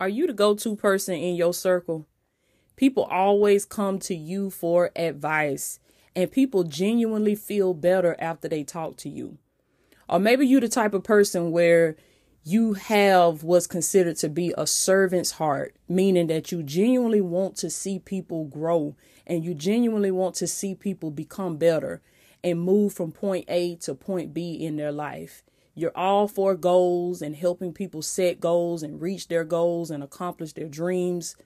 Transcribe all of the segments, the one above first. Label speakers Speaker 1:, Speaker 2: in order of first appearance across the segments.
Speaker 1: Are you the go to person in your circle? People always come to you for advice, and people genuinely feel better after they talk to you. Or maybe you're the type of person where you have what's considered to be a servant's heart, meaning that you genuinely want to see people grow and you genuinely want to see people become better and move from point A to point B in their life. You're all for goals and helping people set goals and reach their goals and accomplish their dreams.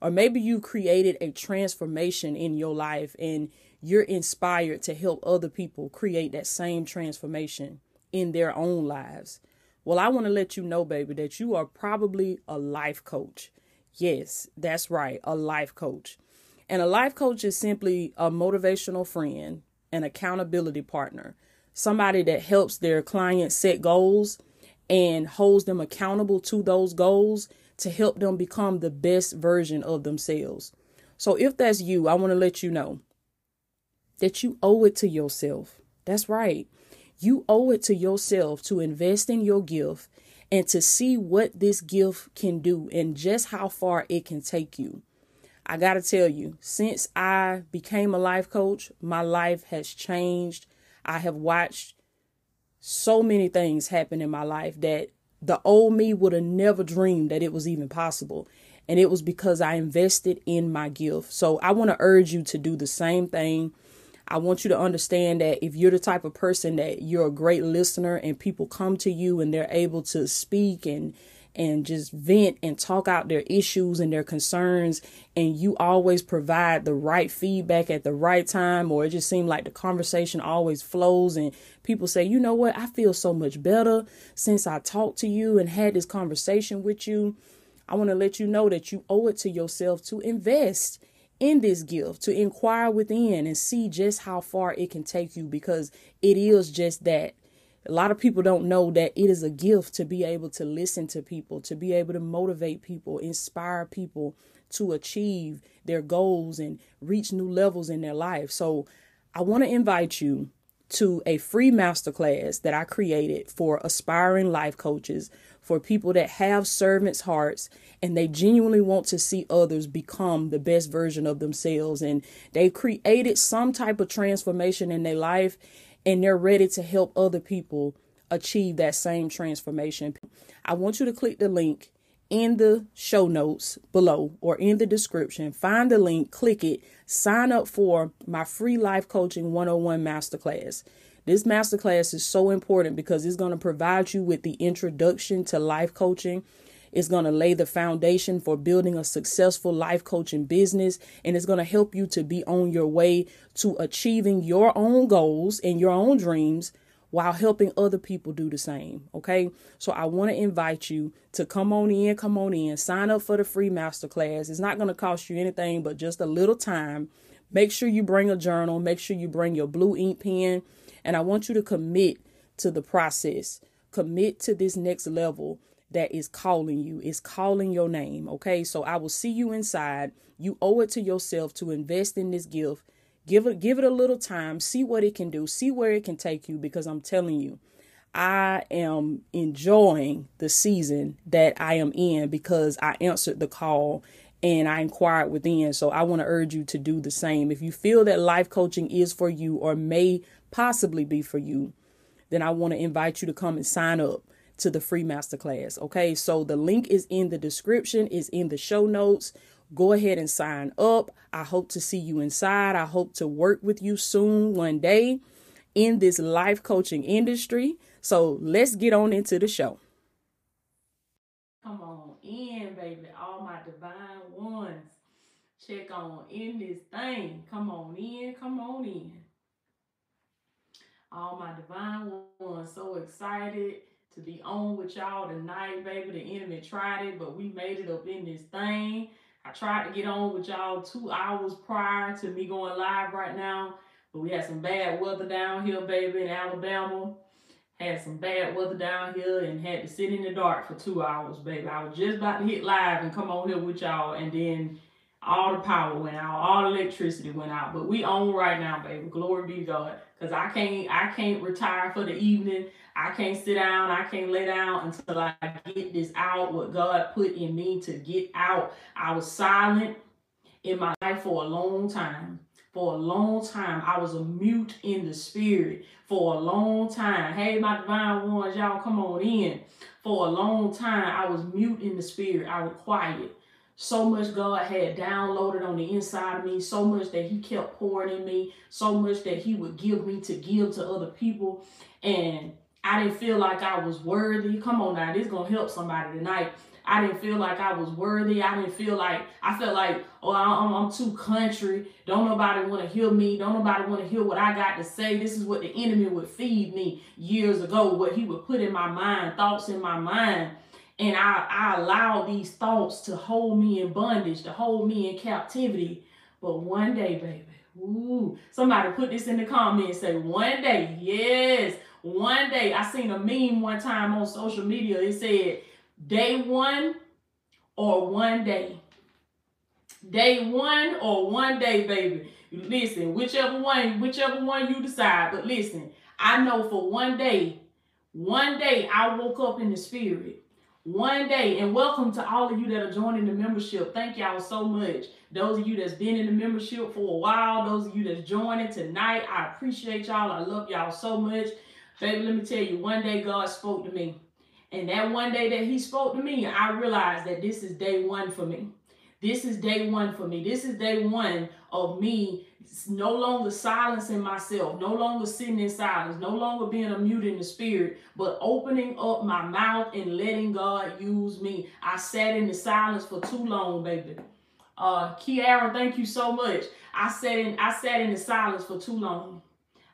Speaker 1: Or maybe you created a transformation in your life and you're inspired to help other people create that same transformation in their own lives. Well, I want to let you know, baby, that you are probably a life coach. Yes, that's right, a life coach. And a life coach is simply a motivational friend, an accountability partner, somebody that helps their clients set goals and holds them accountable to those goals to help them become the best version of themselves. So if that's you, I want to let you know that you owe it to yourself. That's right. You owe it to yourself to invest in your gift and to see what this gift can do and just how far it can take you. I got to tell you, since I became a life coach, my life has changed. I have watched so many things happen in my life that the old me would have never dreamed that it was even possible. And it was because I invested in my gift. So I want to urge you to do the same thing. I want you to understand that if you're the type of person that you're a great listener and people come to you and they're able to speak and and just vent and talk out their issues and their concerns and you always provide the right feedback at the right time or it just seems like the conversation always flows and people say you know what i feel so much better since i talked to you and had this conversation with you i want to let you know that you owe it to yourself to invest in this gift to inquire within and see just how far it can take you because it is just that. A lot of people don't know that it is a gift to be able to listen to people, to be able to motivate people, inspire people to achieve their goals and reach new levels in their life. So, I want to invite you to a free masterclass that I created for aspiring life coaches, for people that have servants' hearts and they genuinely want to see others become the best version of themselves. And they've created some type of transformation in their life and they're ready to help other people achieve that same transformation. I want you to click the link in the show notes below or in the description. Find the link, click it, sign up for my free life coaching 101 masterclass. This masterclass is so important because it's going to provide you with the introduction to life coaching. It's going to lay the foundation for building a successful life coaching business. And it's going to help you to be on your way to achieving your own goals and your own dreams while helping other people do the same. Okay. So I want to invite you to come on in, come on in, sign up for the free masterclass. It's not going to cost you anything but just a little time. Make sure you bring a journal, make sure you bring your blue ink pen, and I want you to commit to the process. Commit to this next level that is calling you, is calling your name. Okay, so I will see you inside. You owe it to yourself to invest in this gift. Give it, give it a little time. See what it can do. See where it can take you. Because I'm telling you, I am enjoying the season that I am in because I answered the call and I inquired within. So I want to urge you to do the same. If you feel that life coaching is for you or may possibly be for you, then I want to invite you to come and sign up to the free masterclass. Okay, so the link is in the description, is in the show notes. Go ahead and sign up. I hope to see you inside. I hope to work with you soon one day in this life coaching industry. So let's get on into the show. Come on in, baby. All my divine ones. Check on in this thing. Come on in. Come on in. All my divine ones. So excited to be on with y'all tonight, baby. The enemy tried it, but we made it up in this thing. I tried to get on with y'all two hours prior to me going live right now, but we had some bad weather down here, baby, in Alabama. Had some bad weather down here and had to sit in the dark for two hours, baby. I was just about to hit live and come on here with y'all, and then all the power went out, all the electricity went out. But we on right now, baby. Glory be God. Cause I can't I can't retire for the evening. I can't sit down. I can't lay down until I get this out. What God put in me to get out. I was silent in my life for a long time. For a long time, I was a mute in the spirit. For a long time, hey, my divine ones, y'all come on in. For a long time, I was mute in the spirit. I was quiet. So much God had downloaded on the inside of me, so much that He kept pouring in me, so much that He would give me to give to other people. And I didn't feel like I was worthy. Come on now, this is gonna help somebody tonight. I didn't feel like I was worthy. I didn't feel like I felt like, oh, I'm, I'm too country. Don't nobody want to hear me. Don't nobody want to hear what I got to say. This is what the enemy would feed me years ago. What he would put in my mind, thoughts in my mind, and I I allowed these thoughts to hold me in bondage, to hold me in captivity. But one day, baby, ooh, somebody put this in the comments. Say one day, yes, one day. I seen a meme one time on social media. It said Day one or one day. Day one or one day, baby. Listen, whichever one, whichever one you decide. But listen, I know for one day, one day I woke up in the spirit. One day, and welcome to all of you that are joining the membership. Thank y'all so much. Those of you that's been in the membership for a while, those of you that's joining tonight, I appreciate y'all. I love y'all so much. Baby, let me tell you, one day God spoke to me. And that one day that he spoke to me, I realized that this is day one for me. This is day one for me. This is day one of me no longer silencing myself, no longer sitting in silence, no longer being a mute in the spirit, but opening up my mouth and letting God use me. I sat in the silence for too long, baby. Uh, Kiara, thank you so much. I sat in I sat in the silence for too long.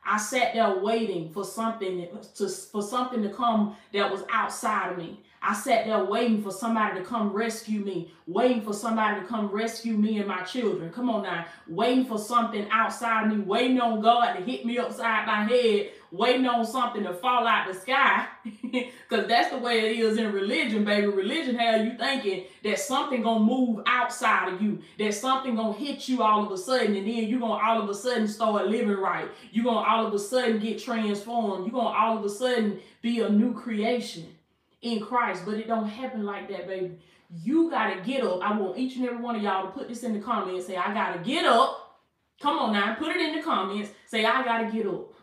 Speaker 1: I sat there waiting for something to for something to come that was outside of me. I sat there waiting for somebody to come rescue me, waiting for somebody to come rescue me and my children. Come on now, waiting for something outside of me, waiting on God to hit me upside my head, waiting on something to fall out the sky. Because that's the way it is in religion, baby. Religion has you thinking that something gonna move outside of you, that something gonna hit you all of a sudden, and then you're gonna all of a sudden start living right. You're gonna all of a sudden get transformed. You're gonna all of a sudden be a new creation in Christ, but it don't happen like that, baby. You got to get up. I want each and every one of y'all to put this in the comments. Say, I got to get up. Come on now, put it in the comments. Say, I got to get up.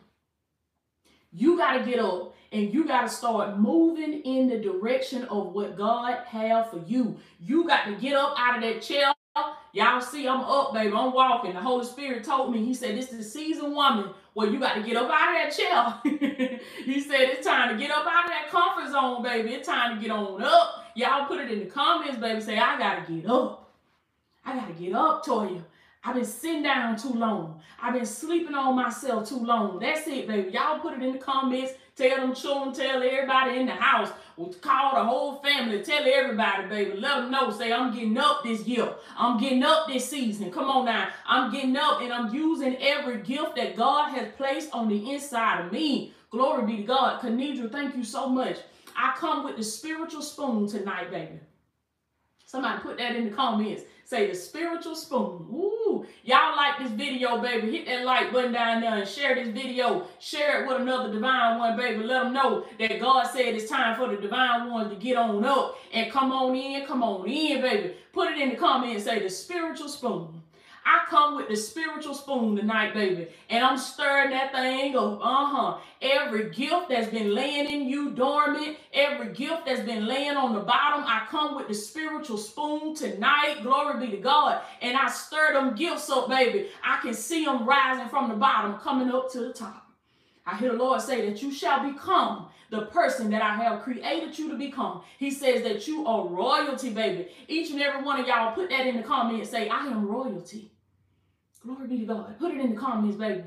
Speaker 1: You got to get up and you got to start moving in the direction of what God have for you. You got to get up out of that chair. Y'all see, I'm up, baby. I'm walking. The Holy Spirit told me, He said, This is season woman well, you got to get up out of that chair. he said it's time to get up out of that comfort zone, baby. It's time to get on up. Y'all put it in the comments, baby. Say, I got to get up. I got to get up, Toya. I've been sitting down too long. I've been sleeping on myself too long. That's it, baby. Y'all put it in the comments. Tell them children, tell everybody in the house. Call the whole family. Tell everybody, baby. Let them know. Say, I'm getting up this year. I'm getting up this season. Come on now. I'm getting up and I'm using every gift that God has placed on the inside of me. Glory be to God. Kenedra, thank you so much. I come with the spiritual spoon tonight, baby. Somebody put that in the comments. Say the spiritual spoon. Ooh, y'all like this video, baby. Hit that like button down there and share this video. Share it with another divine one, baby. Let them know that God said it's time for the divine ones to get on up and come on in. Come on in, baby. Put it in the comments. Say the spiritual spoon. I come with the spiritual spoon tonight, baby, and I'm stirring that thing of, uh-huh, every gift that's been laying in you dormant, every gift that's been laying on the bottom, I come with the spiritual spoon tonight, glory be to God, and I stir them gifts up, baby. I can see them rising from the bottom, coming up to the top. I hear the Lord say that you shall become the person that I have created you to become. He says that you are royalty, baby. Each and every one of y'all put that in the comments. Say, I am royalty. Glory be to God. Put it in the comments, baby.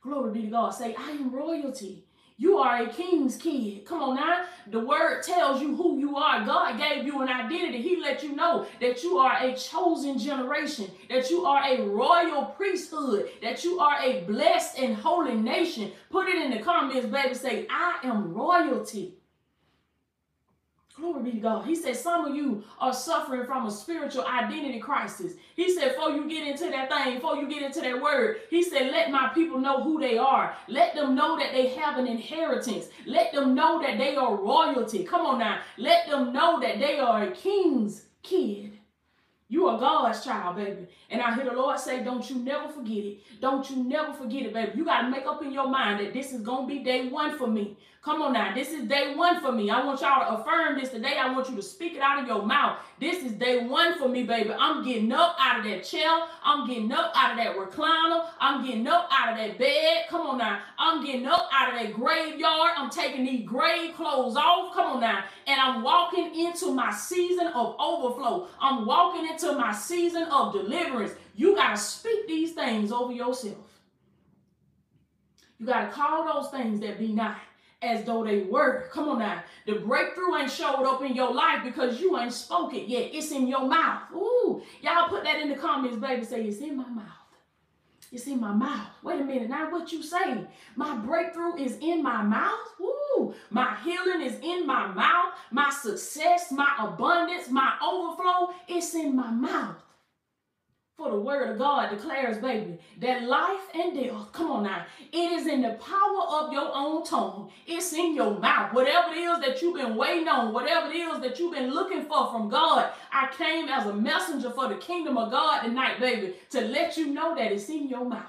Speaker 1: Glory be to God. Say, I am royalty. You are a king's kid. Come on now. The word tells you who you are. God gave you an identity. He let you know that you are a chosen generation, that you are a royal priesthood, that you are a blessed and holy nation. Put it in the comments, baby. Say, I am royalty. Glory be to God. He said some of you are suffering from a spiritual identity crisis. He said, before you get into that thing, before you get into that word, he said, let my people know who they are. Let them know that they have an inheritance. Let them know that they are royalty. Come on now. Let them know that they are a king's kid. You are God's child, baby. And I hear the Lord say, don't you never forget it. Don't you never forget it, baby. You got to make up in your mind that this is going to be day one for me. Come on now. This is day one for me. I want y'all to affirm this today. I want you to speak it out of your mouth. This is day one for me, baby. I'm getting up out of that chair. I'm getting up out of that recliner. I'm getting up out of that bed. Come on now. I'm getting up out of that graveyard. I'm taking these grave clothes off. Come on now. And I'm walking into my season of overflow. I'm walking into my season of deliverance. You got to speak these things over yourself. You got to call those things that be not as though they were. Come on now. The breakthrough ain't showed up in your life because you ain't spoke it yet. It's in your mouth. Ooh, y'all put that in the comments, baby. Say, it's in my mouth. It's in my mouth. Wait a minute. Now what you say? My breakthrough is in my mouth. Ooh, my healing is in my mouth. My success, my abundance, my overflow, it's in my mouth. For the word of God declares, baby, that life and death, come on now, it is in the power of your own tongue. It's in your mouth. Whatever it is that you've been waiting on, whatever it is that you've been looking for from God, I came as a messenger for the kingdom of God tonight, baby, to let you know that it's in your mouth.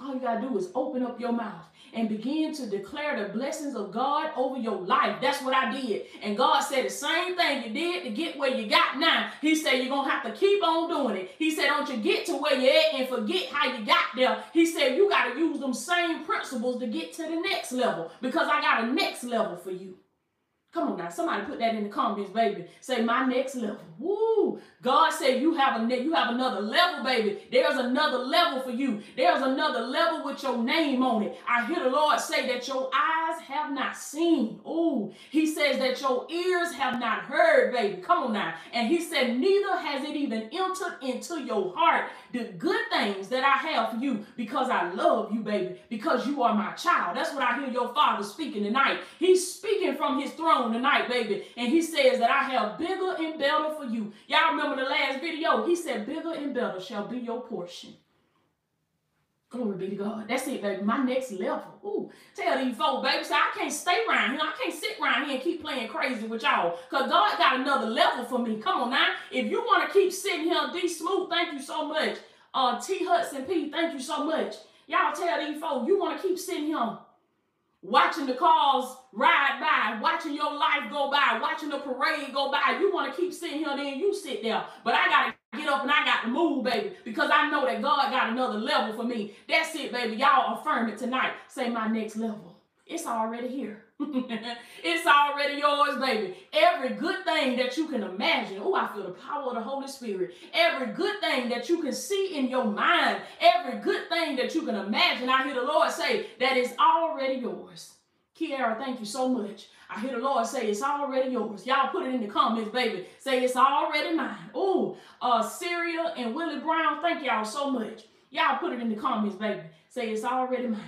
Speaker 1: All you got to do is open up your mouth and begin to declare the blessings of God over your life. That's what I did. And God said the same thing you did to get where you got now. He said you're going to have to keep on doing it. He said don't you get to where you're at and forget how you got there. He said you got to use them same principles to get to the next level because I got a next level for you. Come on now, somebody put that in the comments, baby. Say my next level. Woo! God said you have a you have another level, baby. There's another level for you. There's another level with your name on it. I hear the Lord say that your eyes have not seen. Ooh, He says that your ears have not heard, baby. Come on now. And He said neither has it even entered into your heart the good things that I have for you because I love you, baby. Because you are my child. That's what I hear your Father speaking tonight. He's speaking from His throne tonight, baby. And he says that I have bigger and better for you. Y'all remember the last video? He said, bigger and better shall be your portion. Glory be to God. That's it, baby. My next level. Ooh, tell these folks, baby, so I can't stay around here. I can't sit around here and keep playing crazy with y'all. Because God got another level for me. Come on now. If you want to keep sitting here, D Smooth, thank you so much. Uh, T Hudson P, thank you so much. Y'all tell these folks, you want to keep sitting here watching the cars ride by, watching your life go by, watching the parade go by. You want to keep sitting here, then you sit there. But I got to get up and I got to move, baby, because I know that God got another level for me. That's it, baby. Y'all affirm it tonight. Say my next level. It's already here. it's already yours, baby. Every good thing that you can imagine. Oh, I feel the power of the Holy Spirit. Every good thing that you can see in your mind. Every good thing that you can imagine. I hear the Lord say that is already yours. Kiara, thank you so much. I hear the Lord say it's already yours. Y'all put it in the comments, baby. Say it's already mine. Oh, uh, Syria and Willie Brown, thank y'all so much. Y'all put it in the comments, baby. Say it's already mine.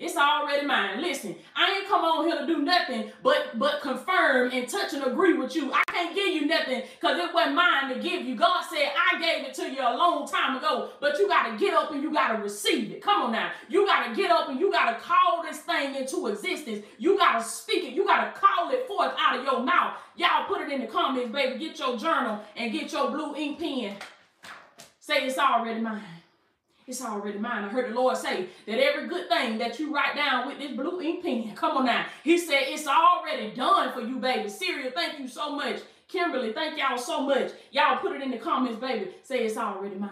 Speaker 1: It's already mine. Listen, I ain't come on here to do nothing but but confirm and touch and agree with you. I can't give you nothing because it wasn't mine to give you. God said I gave it to you a long time ago, but you got to get up and you got to receive it. Come on now. You got to get up and you got to call this thing into existence. You got to speak it. You got to call it forth out of your mouth. Y'all put it in the comments, baby. Get your journal and get your blue ink pen. Say it's already mine. It's already mine. I heard the Lord say that every good thing that you write down with this blue ink pen, come on now. He said it's already done for you, baby. Syria, thank you so much. Kimberly, thank y'all so much. Y'all put it in the comments, baby. Say it's already mine.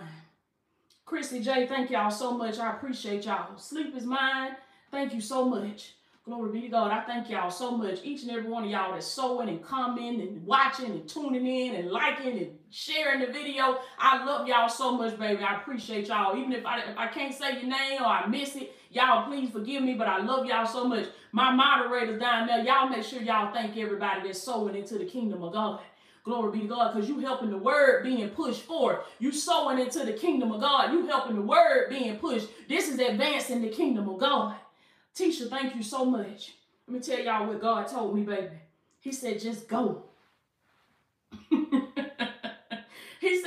Speaker 1: Chrissy J, thank y'all so much. I appreciate y'all. Sleep is mine. Thank you so much. Glory be to God. I thank y'all so much. Each and every one of y'all that's sowing and commenting and watching and tuning in and liking and sharing the video. I love y'all so much, baby. I appreciate y'all. Even if I if I can't say your name or I miss it, y'all please forgive me, but I love y'all so much. My moderators down there, y'all make sure y'all thank everybody that's sowing into the kingdom of God. Glory be to God, because you helping the word being pushed forward. You sowing into the kingdom of God. You helping the word being pushed. This is advancing the kingdom of God. Tisha, thank you so much. Let me tell y'all what God told me, baby. He said, just go.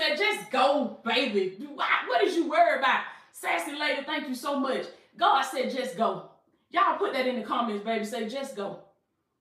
Speaker 1: said, just go, baby. What is you worried about? Sassy lady, thank you so much. God said, just go. Y'all put that in the comments, baby. Say, just go.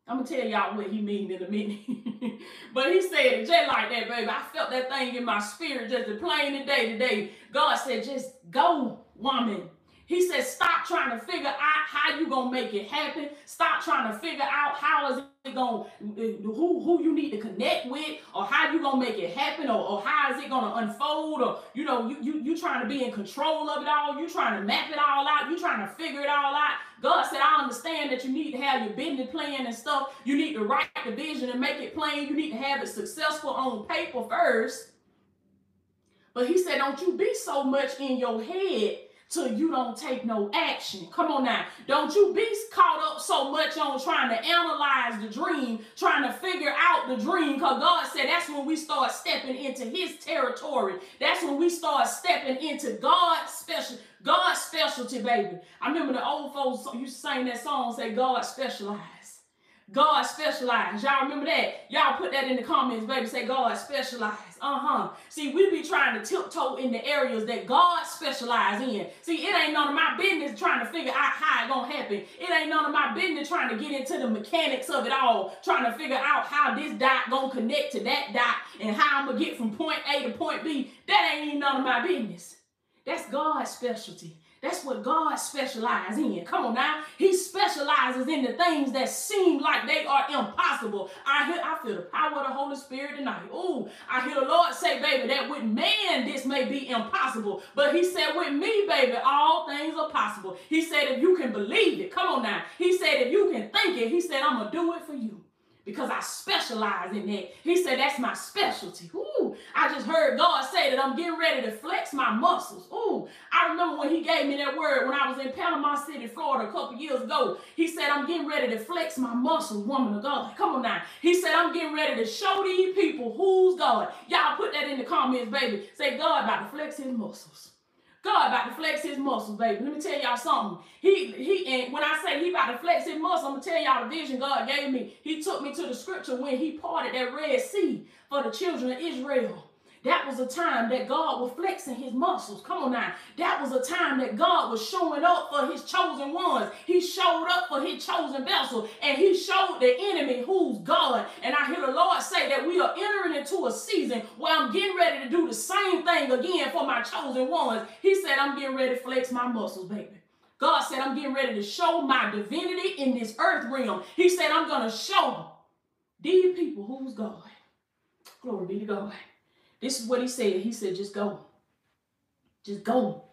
Speaker 1: I'm gonna tell y'all what he mean in a minute. but he said it just like that, baby. I felt that thing in my spirit just plain today today. God said, just go, woman. He said, stop trying to figure out how you gonna make it happen. Stop trying to figure out how is it gonna who who you need to connect with or how you gonna make it happen or, or how is it gonna unfold or you know you, you you trying to be in control of it all, you trying to map it all out, you trying to figure it all out. God said, I understand that you need to have your business plan and stuff. You need to write the vision and make it plain. You need to have it successful on paper first. But he said, Don't you be so much in your head till you don't take no action. Come on now. Don't you be caught up so much on trying to analyze the dream, trying to figure out the dream, because God said that's when we start stepping into his territory. That's when we start stepping into God's special, God's specialty, baby. I remember the old folks used to sing that song, say God specialized. God specialized. Y'all remember that? Y'all put that in the comments, baby. Say God specialized. Uh-huh. See, we be trying to tiptoe in the areas that God specializes in. See, it ain't none of my business trying to figure out how it gonna happen. It ain't none of my business trying to get into the mechanics of it all, trying to figure out how this dot gonna connect to that dot and how I'm gonna get from point A to point B. That ain't even none of my business. That's God's specialty. That's what God specializes in. Come on now. He specializes in the things that seem like they are impossible. I hear, I feel the power of the Holy Spirit tonight. Ooh, I hear the Lord say, baby, that with man this may be impossible. But he said, with me, baby, all things are possible. He said, if you can believe it, come on now. He said, if you can think it, he said, I'm to do it for you because I specialize in that. He said, that's my specialty. Ooh, I just heard God say that I'm getting ready to flex my muscles. Ooh, I remember when he gave me that word when I was in Panama City, Florida a couple years ago. He said, I'm getting ready to flex my muscles, woman of God. Come on now. He said, I'm getting ready to show these people who's God. Y'all put that in the comments, baby. Say, God about to flex his muscles. God about to flex his muscles, baby. Let me tell y'all something. He he and when I say he about to flex his muscles, I'm gonna tell y'all the vision God gave me. He took me to the scripture when he parted that Red Sea for the children of Israel. That was a time that God was flexing his muscles. Come on now. That was a time that God was showing up for his chosen ones. He showed up for his chosen vessel and he showed the enemy who's God. And I hear the Lord say that we are entering into a season where I'm getting ready to do the same thing again for my chosen ones. He said, I'm getting ready to flex my muscles, baby. God said, I'm getting ready to show my divinity in this earth realm. He said, I'm going to show these people who's God. Glory be to God. This is what he said. He said, just go. Just go.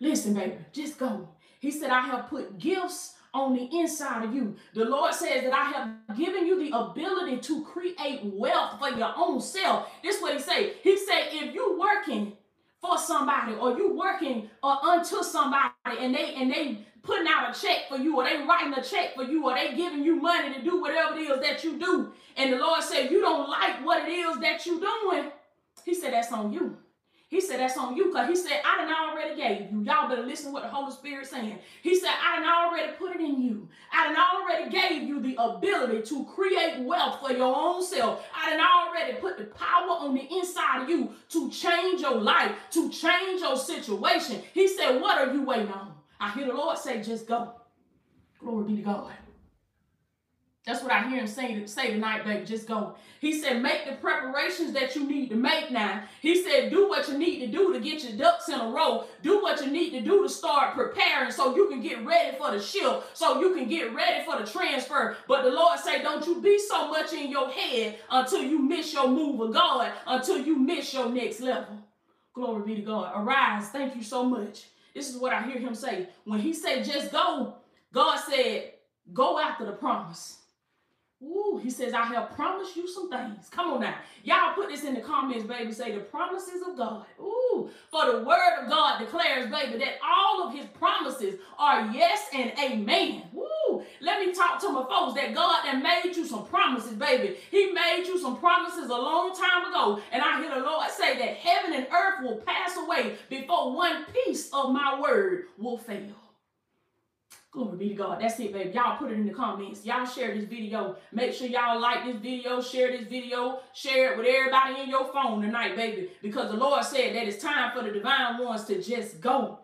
Speaker 1: Listen, baby, just go. He said, I have put gifts on the inside of you. The Lord says that I have given you the ability to create wealth for your own self. This is what he said. He said, if you working for somebody or you working uh, unto somebody and they and they putting out a check for you or they writing a check for you or they giving you money to do whatever it is that you do and the Lord said you don't like what it is that you doing he said, that's on you. He said, that's on you because he said, I done already gave you. Y'all better listen to what the Holy Spirit saying. He said, I done already put it in you. I done already gave you the ability to create wealth for your own self. I done already put the power on the inside of you to change your life, to change your situation. He said, what are you waiting on? I hear the Lord say, just go. Glory be to God. That's what I hear him say, say tonight, baby. Just go. He said, make the preparations that you need to make now. He said, do what you need to do to get your ducks in a row. Do what you need to do to start preparing so you can get ready for the shift, so you can get ready for the transfer. But the Lord say, don't you be so much in your head until you miss your move of God, until you miss your next level. Glory be to God. Arise. Thank you so much. This is what I hear him say. When he said, just go, God said, go after the promise. Ooh, he says, I have promised you some things. Come on now. Y'all put this in the comments, baby. Say the promises of God. Ooh, for the word of God declares, baby, that all of his promises are yes and amen. Ooh, let me talk to my folks that God that made you some promises, baby. He made you some promises a long time ago. And I hear the Lord say that heaven and earth will pass away before one piece of my word will fail. Glory be to God. That's it, baby. Y'all put it in the comments. Y'all share this video. Make sure y'all like this video, share this video, share it with everybody in your phone tonight, baby. Because the Lord said that it's time for the divine ones to just go.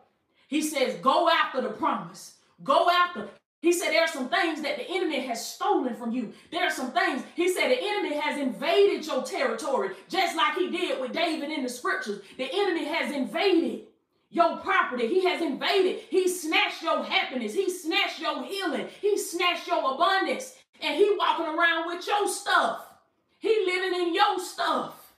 Speaker 1: He says, go after the promise. Go after. He said there are some things that the enemy has stolen from you. There are some things, he said the enemy has invaded your territory, just like he did with David in the scriptures. The enemy has invaded your property. He has invaded. He snatched your happiness. He snatched your healing. He snatched your abundance. And he walking around with your stuff. He living in your stuff.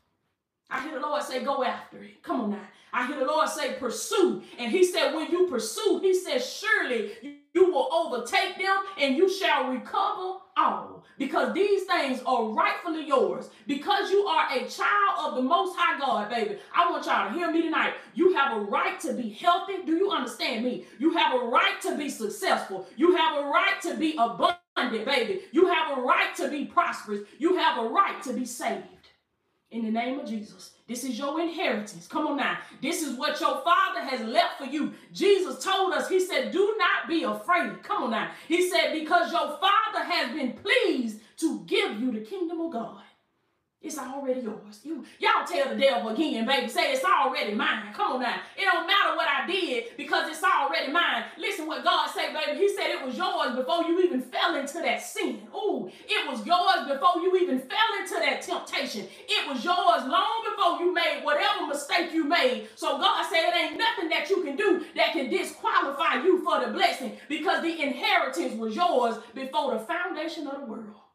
Speaker 1: I hear the Lord say, go after it. Come on now. I hear the Lord say, pursue. And he said, when you pursue, he says, surely you will overtake them and you shall recover all. Because these things are rightfully yours. Because you are a child of the Most High God, baby. I want y'all to hear me tonight. You have a right to be healthy. Do you understand me? You have a right to be successful. You have a right to be abundant, baby. You have a right to be prosperous. You have a right to be saved. In the name of Jesus. This is your inheritance. Come on now. This is what your father has left for you. Jesus told us, He said, Do not be afraid. Come on now. He said, Because your father has been pleased to give you the kingdom of God. It's already yours. You y'all tell the devil again, baby. Say it's already mine. Come on now. It don't matter what I did because it's already mine. Listen what God said, baby. He said it was yours before you even fell into that sin. Ooh, it was yours before you even fell into that temptation. It was yours long before you made whatever mistake you made. So God said it ain't nothing that you can do that can disqualify you for the blessing because the inheritance was yours before the foundation of the world.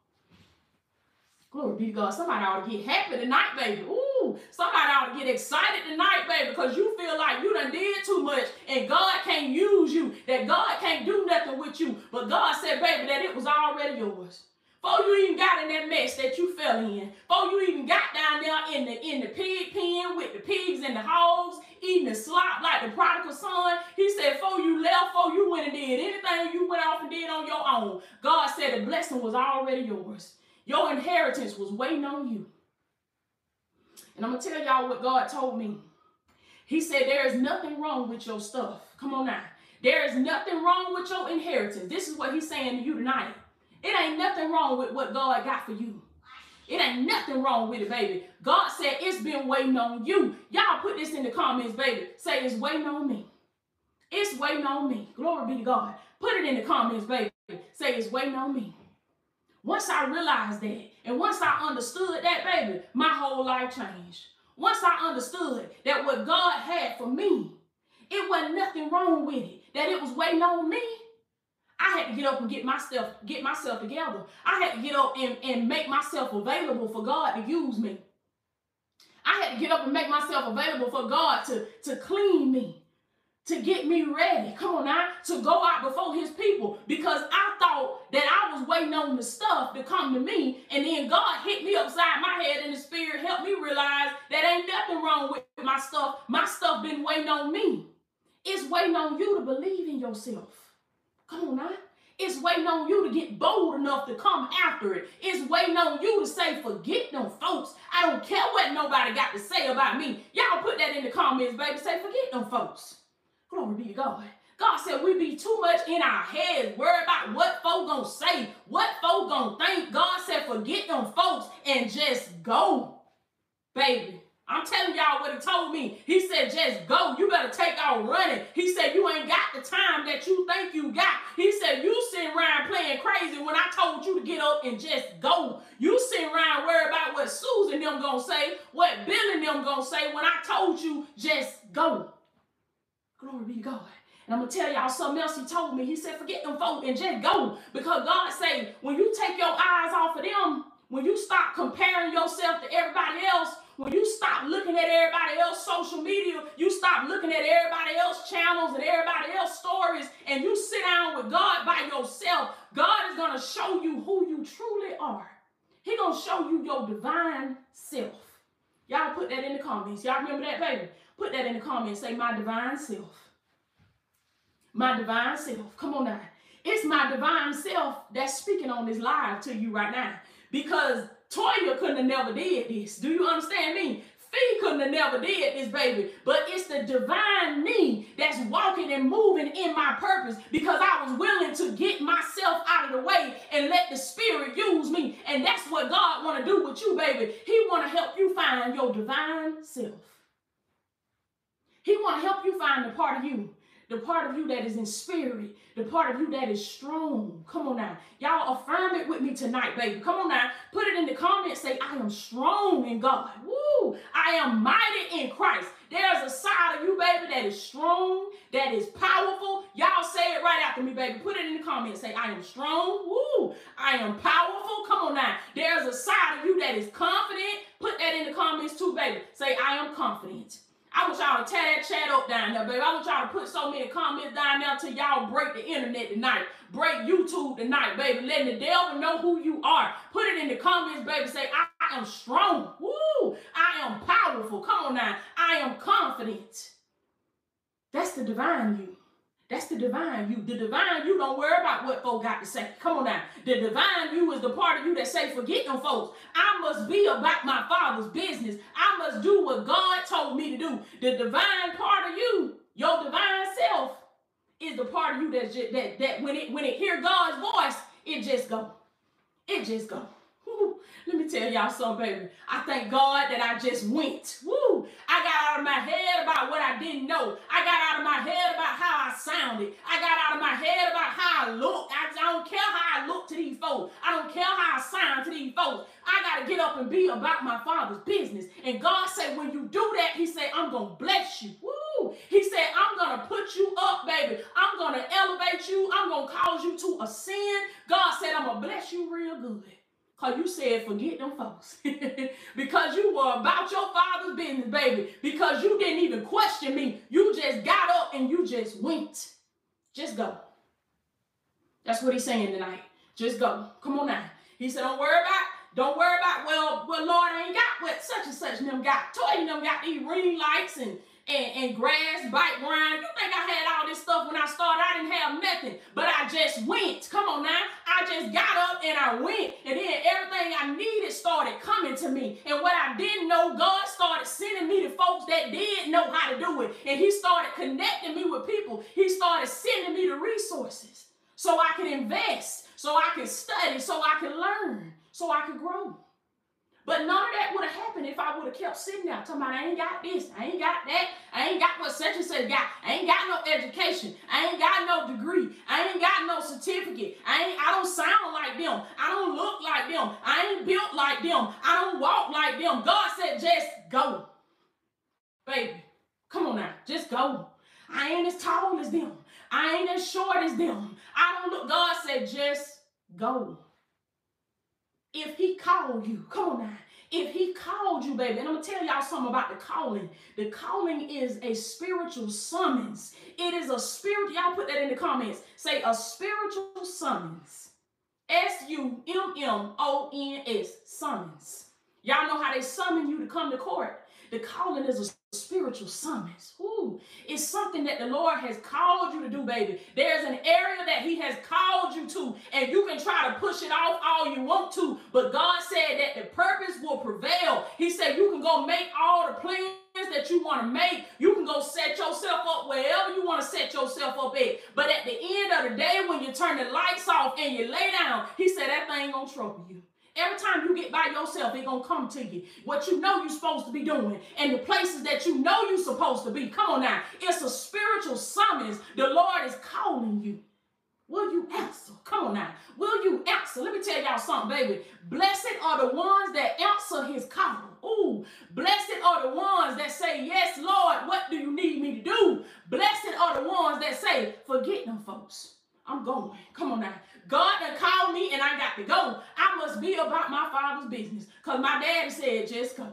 Speaker 1: Glory be to God. Somebody ought to get happy tonight, baby. Ooh, somebody ought to get excited tonight, baby, because you feel like you done did too much and God can't use you, that God can't do nothing with you. But God said, baby, that it was already yours. Before you even got in that mess that you fell in, before you even got down there in the in the pig pen with the pigs and the hogs, eating the slop like the prodigal son, he said, before you left, before you went and did anything you went off and did on your own, God said the blessing was already yours. Your inheritance was waiting on you. And I'm going to tell y'all what God told me. He said, There is nothing wrong with your stuff. Come on now. There is nothing wrong with your inheritance. This is what He's saying to you tonight. It ain't nothing wrong with what God got for you. It ain't nothing wrong with it, baby. God said it's been waiting on you. Y'all put this in the comments, baby. Say it's waiting on me. It's waiting on me. Glory be to God. Put it in the comments, baby. Say it's waiting on me. Once I realized that, and once I understood that, baby, my whole life changed. Once I understood that what God had for me, it wasn't nothing wrong with it, that it was waiting on me. I had to get up and get myself, get myself together. I had to get up and, and make myself available for God to use me. I had to get up and make myself available for God to, to clean me to get me ready. Come on now, to go out before his people because I thought that I was waiting on the stuff to come to me, and then God hit me upside my head and the spirit helped me realize that ain't nothing wrong with my stuff. My stuff been waiting on me. It's waiting on you to believe in yourself. Come on now. It's waiting on you to get bold enough to come after it. It's waiting on you to say, forget them folks. I don't care what nobody got to say about me. Y'all put that in the comments, baby. Say, forget them folks. Glory be to God. God said we be too much in our heads, worried about what folk gonna say, what folk gonna think. God said forget them folks and just go, baby. I'm telling y'all what he told me. He said, just go. You better take out running. He said, you ain't got the time that you think you got. He said, you sitting around playing crazy when I told you to get up and just go. You sitting around worried about what Susan them gonna say, what Bill and them gonna say when I told you just go. Glory be to God. And I'm gonna tell y'all something else he told me. He said, forget them folk and just go. Because God say, when you take your eyes off of them, when you stop comparing yourself to everybody else, when you stop looking at everybody else social media, you stop looking at everybody else channels and everybody else stories, and you sit down with God by yourself, God is gonna show you who you truly are. He gonna show you your divine self. Y'all put that in the comments. Y'all remember that, baby? Put that in the comments. Say, my divine self. My divine self. Come on now. It's my divine self that's speaking on this live to you right now. Because Toya couldn't have never did this. Do you understand me? Fee could couldn't have never did this, baby. But it's the divine me that's walking and moving in my purpose because I was willing to get myself out of the way and let the spirit use me. And that's what God want to do with you, baby. He want to help you find your divine self. He want to help you find the part of you the part of you that is in spirit, the part of you that is strong. Come on now. Y'all affirm it with me tonight, baby. Come on now. Put it in the comments. Say, I am strong in God. Woo! I am mighty in Christ. There's a side of you, baby, that is strong, that is powerful. Y'all say it right after me, baby. Put it in the comments. Say, I am strong. Woo! I am powerful. Come on now. There's a side of you that is confident. Put that in the comments too, baby. Say, I am confident. I want y'all to tear that chat up down there, baby. I want y'all to put so many comments down there till y'all break the internet tonight. Break YouTube tonight, baby. Letting the devil know who you are. Put it in the comments, baby. Say, I, I am strong. Woo! I am powerful. Come on now. I am confident. That's the divine you. That's the divine you. The divine you don't worry about what folk got to say. Come on now. The divine you is the part of you that say, forget them folks. I must be about my father's business. I must do what God told me to do. The divine part of you, your divine self, is the part of you that's just, that that when it when it hear God's voice, it just go. It just go. Tell y'all something, baby. I thank God that I just went. Woo! I got out of my head about what I didn't know. I got out of my head about how I sounded. I got out of my head about how I look. I, I don't care how I look to these folks. I don't care how I sound to these folks. I got to get up and be about my father's business. And God said, when you do that, He said, I'm going to bless you. Woo! He said, I'm going to put you up, baby. I'm going to elevate you. I'm going to cause you to ascend. God said, I'm going to bless you real good. Because you said, forget them folks. because you were about your father's business, baby. Because you didn't even question me. You just got up and you just went. Just go. That's what he's saying tonight. Just go. Come on now. He said, don't worry about don't worry about, well, well, Lord, I ain't got what such and such and them got. Toy and them got these ring lights and and, and grass, bike grind. You think I had all this stuff when I started? I didn't have nothing, but I just went. Come on now. Just got up and I went, and then everything I needed started coming to me. And what I didn't know, God started sending me to folks that did know how to do it. And He started connecting me with people. He started sending me the resources so I could invest, so I could study, so I could learn, so I could grow. But none of that would have happened if I would have kept sitting there talking about I ain't got this, I ain't got that, I ain't got what such and such got, I ain't got no education, I ain't got no degree, I ain't got no certificate, I ain't I don't sound like them, I don't look like them, I ain't built like them, I don't walk like them. God said, just go. Baby, come on now, just go. I ain't as tall as them. I ain't as short as them. I don't look. God said, just go. If he called you, come on now. If he called you, baby, and I'm gonna tell y'all something about the calling. The calling is a spiritual summons. It is a spirit. Y'all put that in the comments. Say a spiritual summons. S U M M O N S. Summons. Y'all know how they summon you to come to court. The calling is a spiritual summons. Ooh, it's something that the Lord has called you to do, baby. There's an area that He has called you to, and you can try to push it off all you want to, but God said that the purpose will prevail. He said you can go make all the plans that you want to make. You can go set yourself up wherever you want to set yourself up at. But at the end of the day, when you turn the lights off and you lay down, He said that thing gonna trouble you. Every time you get by yourself, it gonna come to you. What you know you're supposed to be doing, and the places that you know you're supposed to be. Come on now, it's a spiritual summons. The Lord is calling you. Will you answer? Come on now. Will you answer? Let me tell y'all something, baby. Blessed are the ones that answer his call. Ooh, blessed are the ones that say, Yes, Lord, what do you need me to do? Blessed are the ones that say, Forget them folks. I'm going. Come on now. God done called me and I got to go. I must be about my father's business. Because my daddy said, just go.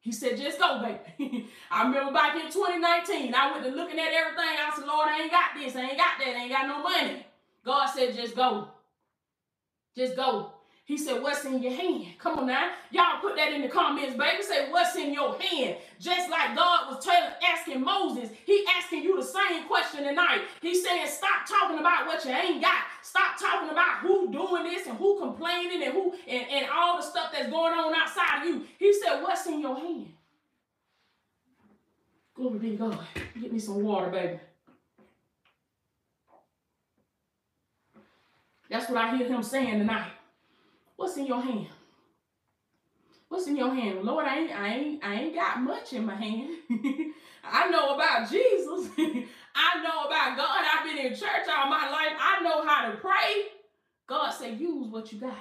Speaker 1: He said, just go, baby. I remember back in 2019, I went to looking at everything. I said, Lord, I ain't got this. I ain't got that. I ain't got no money. God said, just go. Just go. He said, What's in your hand? Come on now. Y'all put that in the comments, baby. Say, What's in your hand? Just like God was telling, asking Moses, He asking you the same question tonight. He's saying, Stop talking about what you ain't got. Stop talking about who doing this and who complaining and who and, and all the stuff that's going on outside of you. He said, What's in your hand? Glory be to God. Get me some water, baby. That's what I hear him saying tonight. What's in your hand? What's in your hand? Lord, I ain't, I ain't, I ain't got much in my hand. I know about Jesus. I know about God. I've been in church all my life. I know how to pray. God said, use what you got.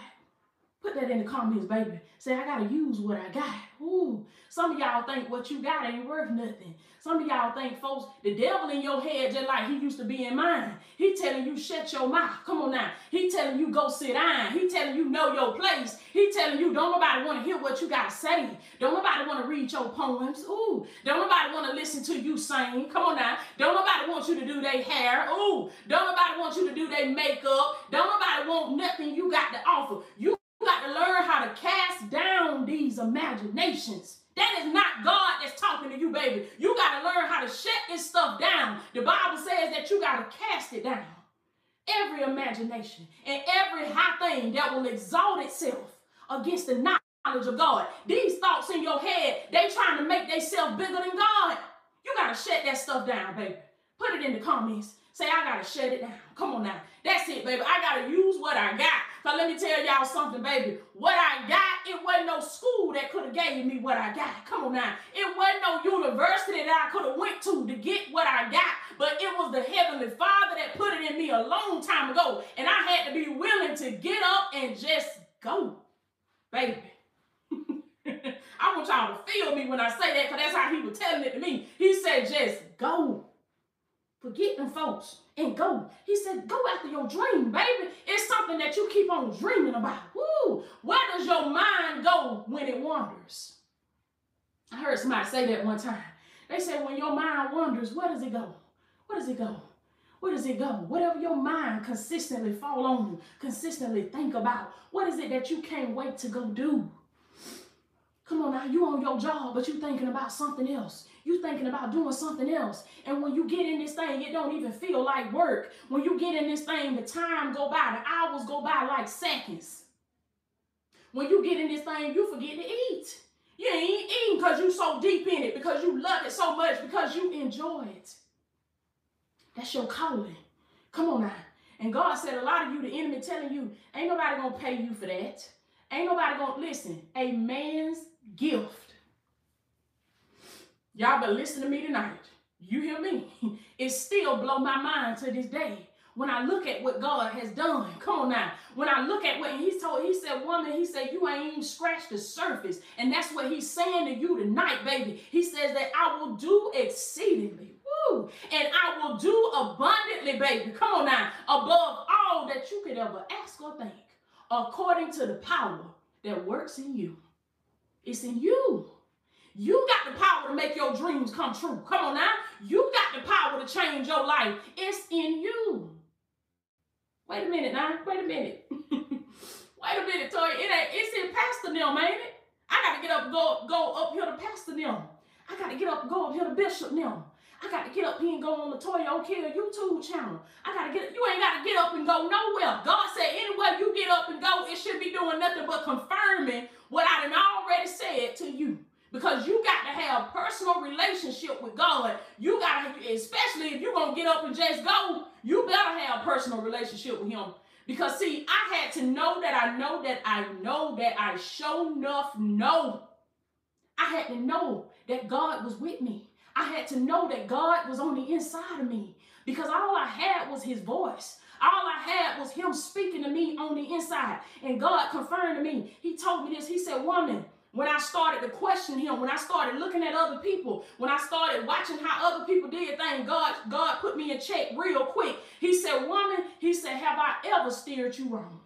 Speaker 1: Put that in the comments, baby. Say, I gotta use what I got. Ooh. Some of y'all think what you got ain't worth nothing. Some of y'all think, folks, the devil in your head just like he used to be in mine. He telling you shut your mouth. Come on now. He telling you go sit down. He telling you know your place. He telling you don't nobody want to hear what you got to say. Don't nobody want to read your poems. Ooh. Don't nobody want to listen to you sing. Come on now. Don't nobody want you to do their hair. Ooh. Don't nobody want you to do their makeup. Don't nobody want nothing you got to offer. You got to learn how to cast down these imaginations. That is not God that's talking to you, baby. You got to learn how to shut this stuff down. The Bible says that you got to cast it down. Every imagination and every high thing that will exalt itself against the knowledge of God. These thoughts in your head, they trying to make themselves bigger than God. You got to shut that stuff down, baby. Put it in the comments. Say, I got to shut it down. Come on now. That's it, baby. I got to use what I got. But let me tell y'all something, baby. What I no school that could have gave me what I got. Come on now. It wasn't no university that I could have went to to get what I got. But it was the Heavenly Father that put it in me a long time ago. And I had to be willing to get up and just go. Baby. I want y'all to feel me when I say that because that's how he was telling it to me. He said, just go. Forget them folks and go. He said, go after your dream, baby. It's something that you keep on dreaming about. Woo! Where does your mind go when it wanders? I heard somebody say that one time. They said, when your mind wanders, where does it go? Where does it go? Where does it go? Whatever your mind consistently fall on consistently think about, what is it that you can't wait to go do? Come on now, you on your job, but you thinking about something else. You thinking about doing something else. And when you get in this thing, it don't even feel like work. When you get in this thing, the time go by, the hours go by like seconds. When you get in this thing, you forget to eat. You ain't eating because you so deep in it, because you love it so much, because you enjoy it. That's your calling. Come on now. And God said a lot of you, the enemy telling you, ain't nobody gonna pay you for that. Ain't nobody gonna listen. A man's gift Y'all better listen to me tonight. You hear me? It still blow my mind to this day. When I look at what God has done, come on now. When I look at what He told, He said, Woman, He said, You ain't even scratched the surface. And that's what He's saying to you tonight, baby. He says that I will do exceedingly. Woo! And I will do abundantly, baby. Come on now. Above all that you could ever ask or think, according to the power that works in you. It's in you. You got the power to make your dreams come true. Come on now. You got the power to change your life. It's in you. Wait a minute now. Wait a minute. Wait a minute, Toy. It ain't, it's in Pastor Nim, ain't it? I got to get up go, go up here to Pastor Nim. I got to get up go up here to Bishop Nim. I got to get up here and go on the Toya O'Kill YouTube channel. I got to get, you ain't got to get up and go nowhere. God said anywhere you get up and go, it should be doing nothing but confirming what I done already said to you because you got to have personal relationship with God. You got to, especially if you're going to get up and just go, you better have personal relationship with him. Because see, I had to know that I know that I know that I show enough know. I had to know that God was with me. I had to know that God was on the inside of me because all I had was his voice. All I had was him speaking to me on the inside. And God confirmed to me. He told me this. He said, Woman, when I started to question him, when I started looking at other people, when I started watching how other people did things, God, God put me in check real quick. He said, Woman, he said, Have I ever steered you wrong?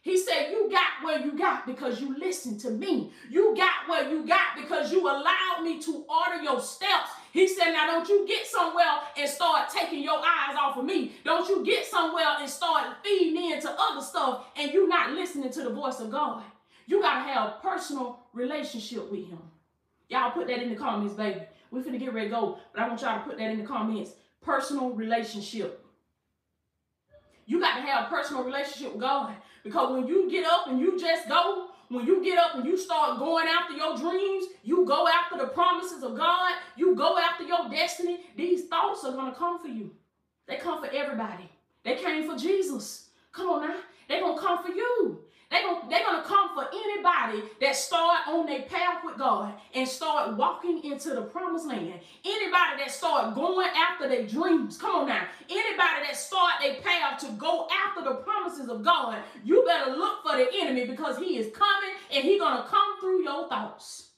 Speaker 1: He said, You got where you got because you listened to me. You got where you got because you allowed me to order your steps. He said, Now don't you get somewhere and start taking your eyes off of me. Don't you get somewhere and start feeding into other stuff and you not listening to the voice of God. You got to have a personal relationship with him. Y'all put that in the comments, baby. We finna get ready to go, but I want y'all to put that in the comments. Personal relationship. You got to have a personal relationship with God. Because when you get up and you just go, when you get up and you start going after your dreams, you go after the promises of God, you you go after your destiny, these thoughts are going to come for you. They come for everybody. They came for Jesus. Come on now. They're going to come for you. They're going they're gonna come for anybody that start on their path with God and start walking into the promised land. Anybody that start going after their dreams. Come on now. Anybody that start their path to go after the promises of God, you better look for the enemy because he is coming and he to come through your thoughts.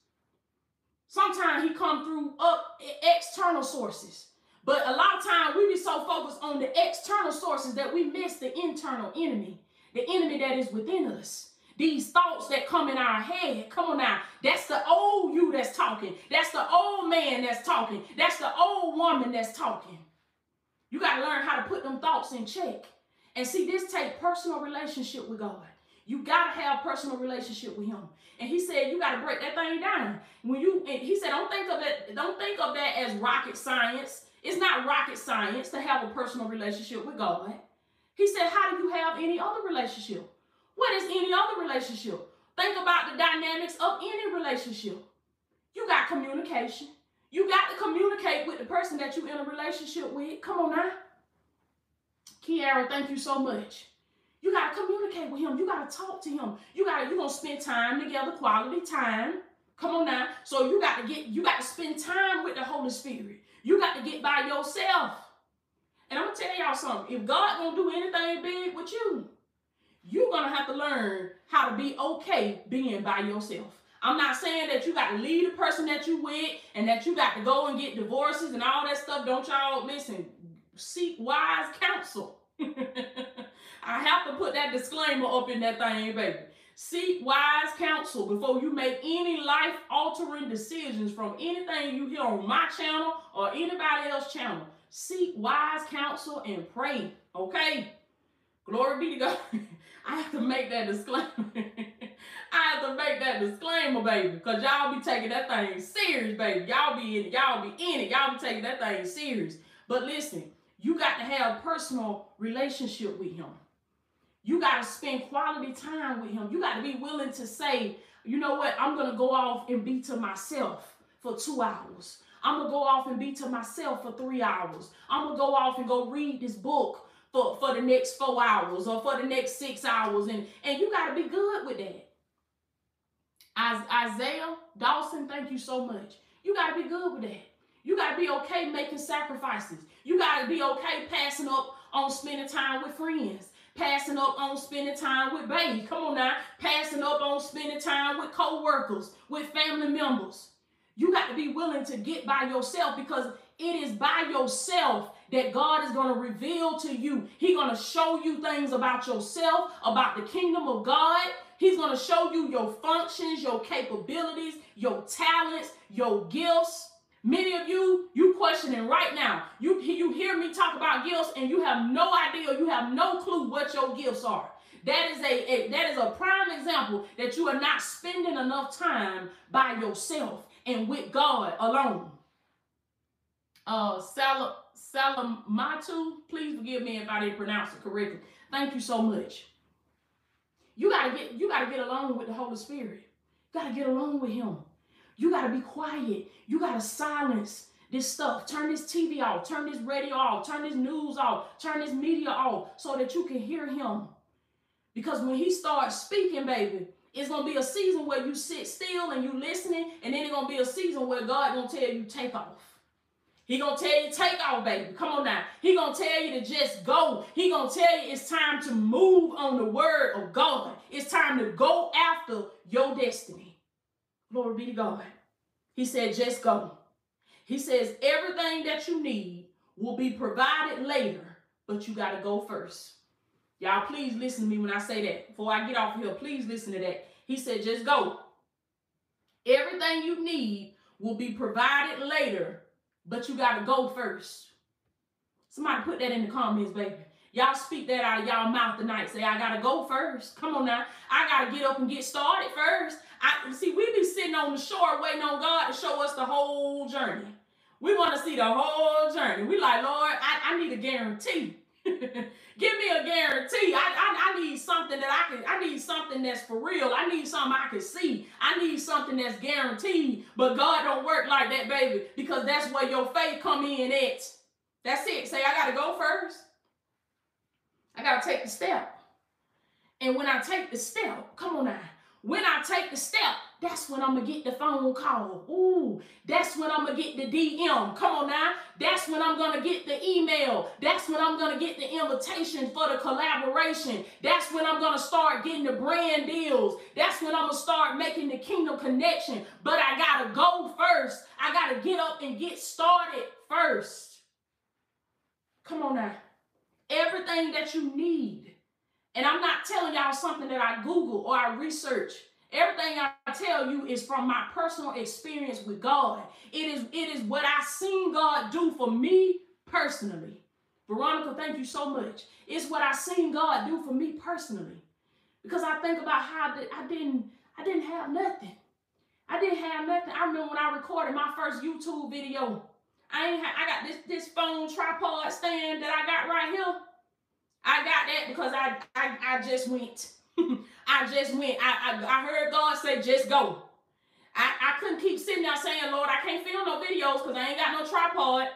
Speaker 1: Sometimes he come through up external sources. But a lot of times we be so focused on the external sources that we miss the internal enemy the enemy that is within us. These thoughts that come in our head, come on now. That's the old you that's talking. That's the old man that's talking. That's the old woman that's talking. You got to learn how to put them thoughts in check. And see, this take personal relationship with God. You got to have personal relationship with him. And he said, you got to break that thing down. When you, and he said, don't think of that, don't think of that as rocket science. It's not rocket science to have a personal relationship with God. He said, How do you have any other relationship? What is any other relationship? Think about the dynamics of any relationship. You got communication. You got to communicate with the person that you're in a relationship with. Come on now. Kiara, thank you so much. You got to communicate with him. You got to talk to him. You got to, you're going to spend time together, quality time. Come on now. So you got to get, you got to spend time with the Holy Spirit. You got to get by yourself. And I'm gonna tell y'all something. If God gonna do anything big with you, you're gonna have to learn how to be okay being by yourself. I'm not saying that you got to leave the person that you with and that you got to go and get divorces and all that stuff. Don't y'all listen. Seek wise counsel. I have to put that disclaimer up in that thing, baby. Seek wise counsel before you make any life altering decisions from anything you hear on my channel or anybody else's channel. Seek wise counsel and pray. Okay? Glory be to God. I have to make that disclaimer. I have to make that disclaimer, baby. Because y'all be taking that thing serious, baby. Y'all be in it. Y'all be in it. Y'all be taking that thing serious. But listen, you got to have personal relationship with him. You got to spend quality time with him. You got to be willing to say, you know what, I'm going to go off and be to myself for two hours. I'm going to go off and be to myself for three hours. I'm going to go off and go read this book for, for the next four hours or for the next six hours. And, and you got to be good with that. Isaiah Dawson, thank you so much. You got to be good with that. You got to be okay making sacrifices. You got to be okay passing up on spending time with friends passing up on spending time with baby. Come on now, passing up on spending time with co-workers, with family members. You got to be willing to get by yourself because it is by yourself that God is going to reveal to you. He's going to show you things about yourself, about the kingdom of God. He's going to show you your functions, your capabilities, your talents, your gifts. Many of you, you questioning right now. You, you hear me talk about gifts and you have no idea, you have no clue what your gifts are. That is a, a that is a prime example that you are not spending enough time by yourself and with God alone. Uh Salam Salamatu, please forgive me if I didn't pronounce it correctly. Thank you so much. You gotta get you gotta get along with the Holy Spirit. You gotta get along with him. You got to be quiet. You got to silence this stuff. Turn this TV off. Turn this radio off. Turn this news off. Turn this media off so that you can hear him. Because when he starts speaking, baby, it's to be a season where you sit still and you listening. And then it's to be a season where God to tell you take off. He gonna tell you take off, baby. Come on now. He gonna tell you to just go. He gonna tell you it's time to move on the word of God. It's time to go after your destiny. Glory be to God. He said, just go. He says, everything that you need will be provided later, but you got to go first. Y'all, please listen to me when I say that. Before I get off here, please listen to that. He said, just go. Everything you need will be provided later, but you got to go first. Somebody put that in the comments, baby. Y'all speak that out of y'all mouth tonight. Say, I got to go first. Come on now. I got to get up and get started first. I see we be sitting on the shore waiting on God to show us the whole journey. We want to see the whole journey. We like, Lord, I, I need a guarantee. Give me a guarantee. I, I, I need something that I can, I need something that's for real. I need something I can see. I need something that's guaranteed. But God don't work like that, baby, because that's where your faith come in at. That's it. Say, I gotta go first. I gotta take the step. And when I take the step, come on now. When I take the step, that's when I'm gonna get the phone call. Ooh, that's when I'm gonna get the DM. Come on now. That's when I'm gonna get the email. That's when I'm gonna get the invitation for the collaboration. That's when I'm gonna start getting the brand deals. That's when I'm gonna start making the kingdom connection. But I gotta go first. I gotta get up and get started first. Come on now. Everything that you need and I'm not telling y'all something that I Google or I research. Everything I tell you is from my personal experience with God. It is, it is what I seen God do for me personally. Veronica, thank you so much. It's what I seen God do for me personally. Because I think about how I didn't, I didn't have nothing. I didn't have nothing. I remember when I recorded my first YouTube video. I ain't I got this, this phone tripod stand that I got right here. I got that because I I, I just went. I just went. I, I, I heard God say, just go. I, I couldn't keep sitting there saying, Lord, I can't film no videos because I ain't got no tripod.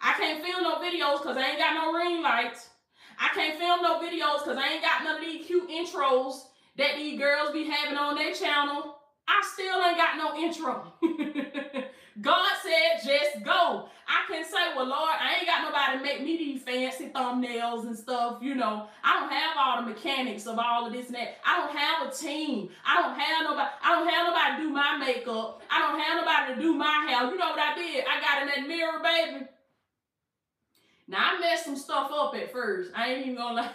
Speaker 1: I can't film no videos because I ain't got no ring lights. I can't film no videos because I ain't got none of these cute intros that these girls be having on their channel. I still ain't got no intro. God said, just go. I can say, well, Lord, I ain't got nobody to make me these fancy thumbnails and stuff. You know, I don't have all the mechanics of all of this and that. I don't have a team. I don't have nobody. I don't have nobody to do my makeup. I don't have nobody to do my hair. You know what I did? I got in that mirror, baby. Now I messed some stuff up at first. I ain't even gonna lie.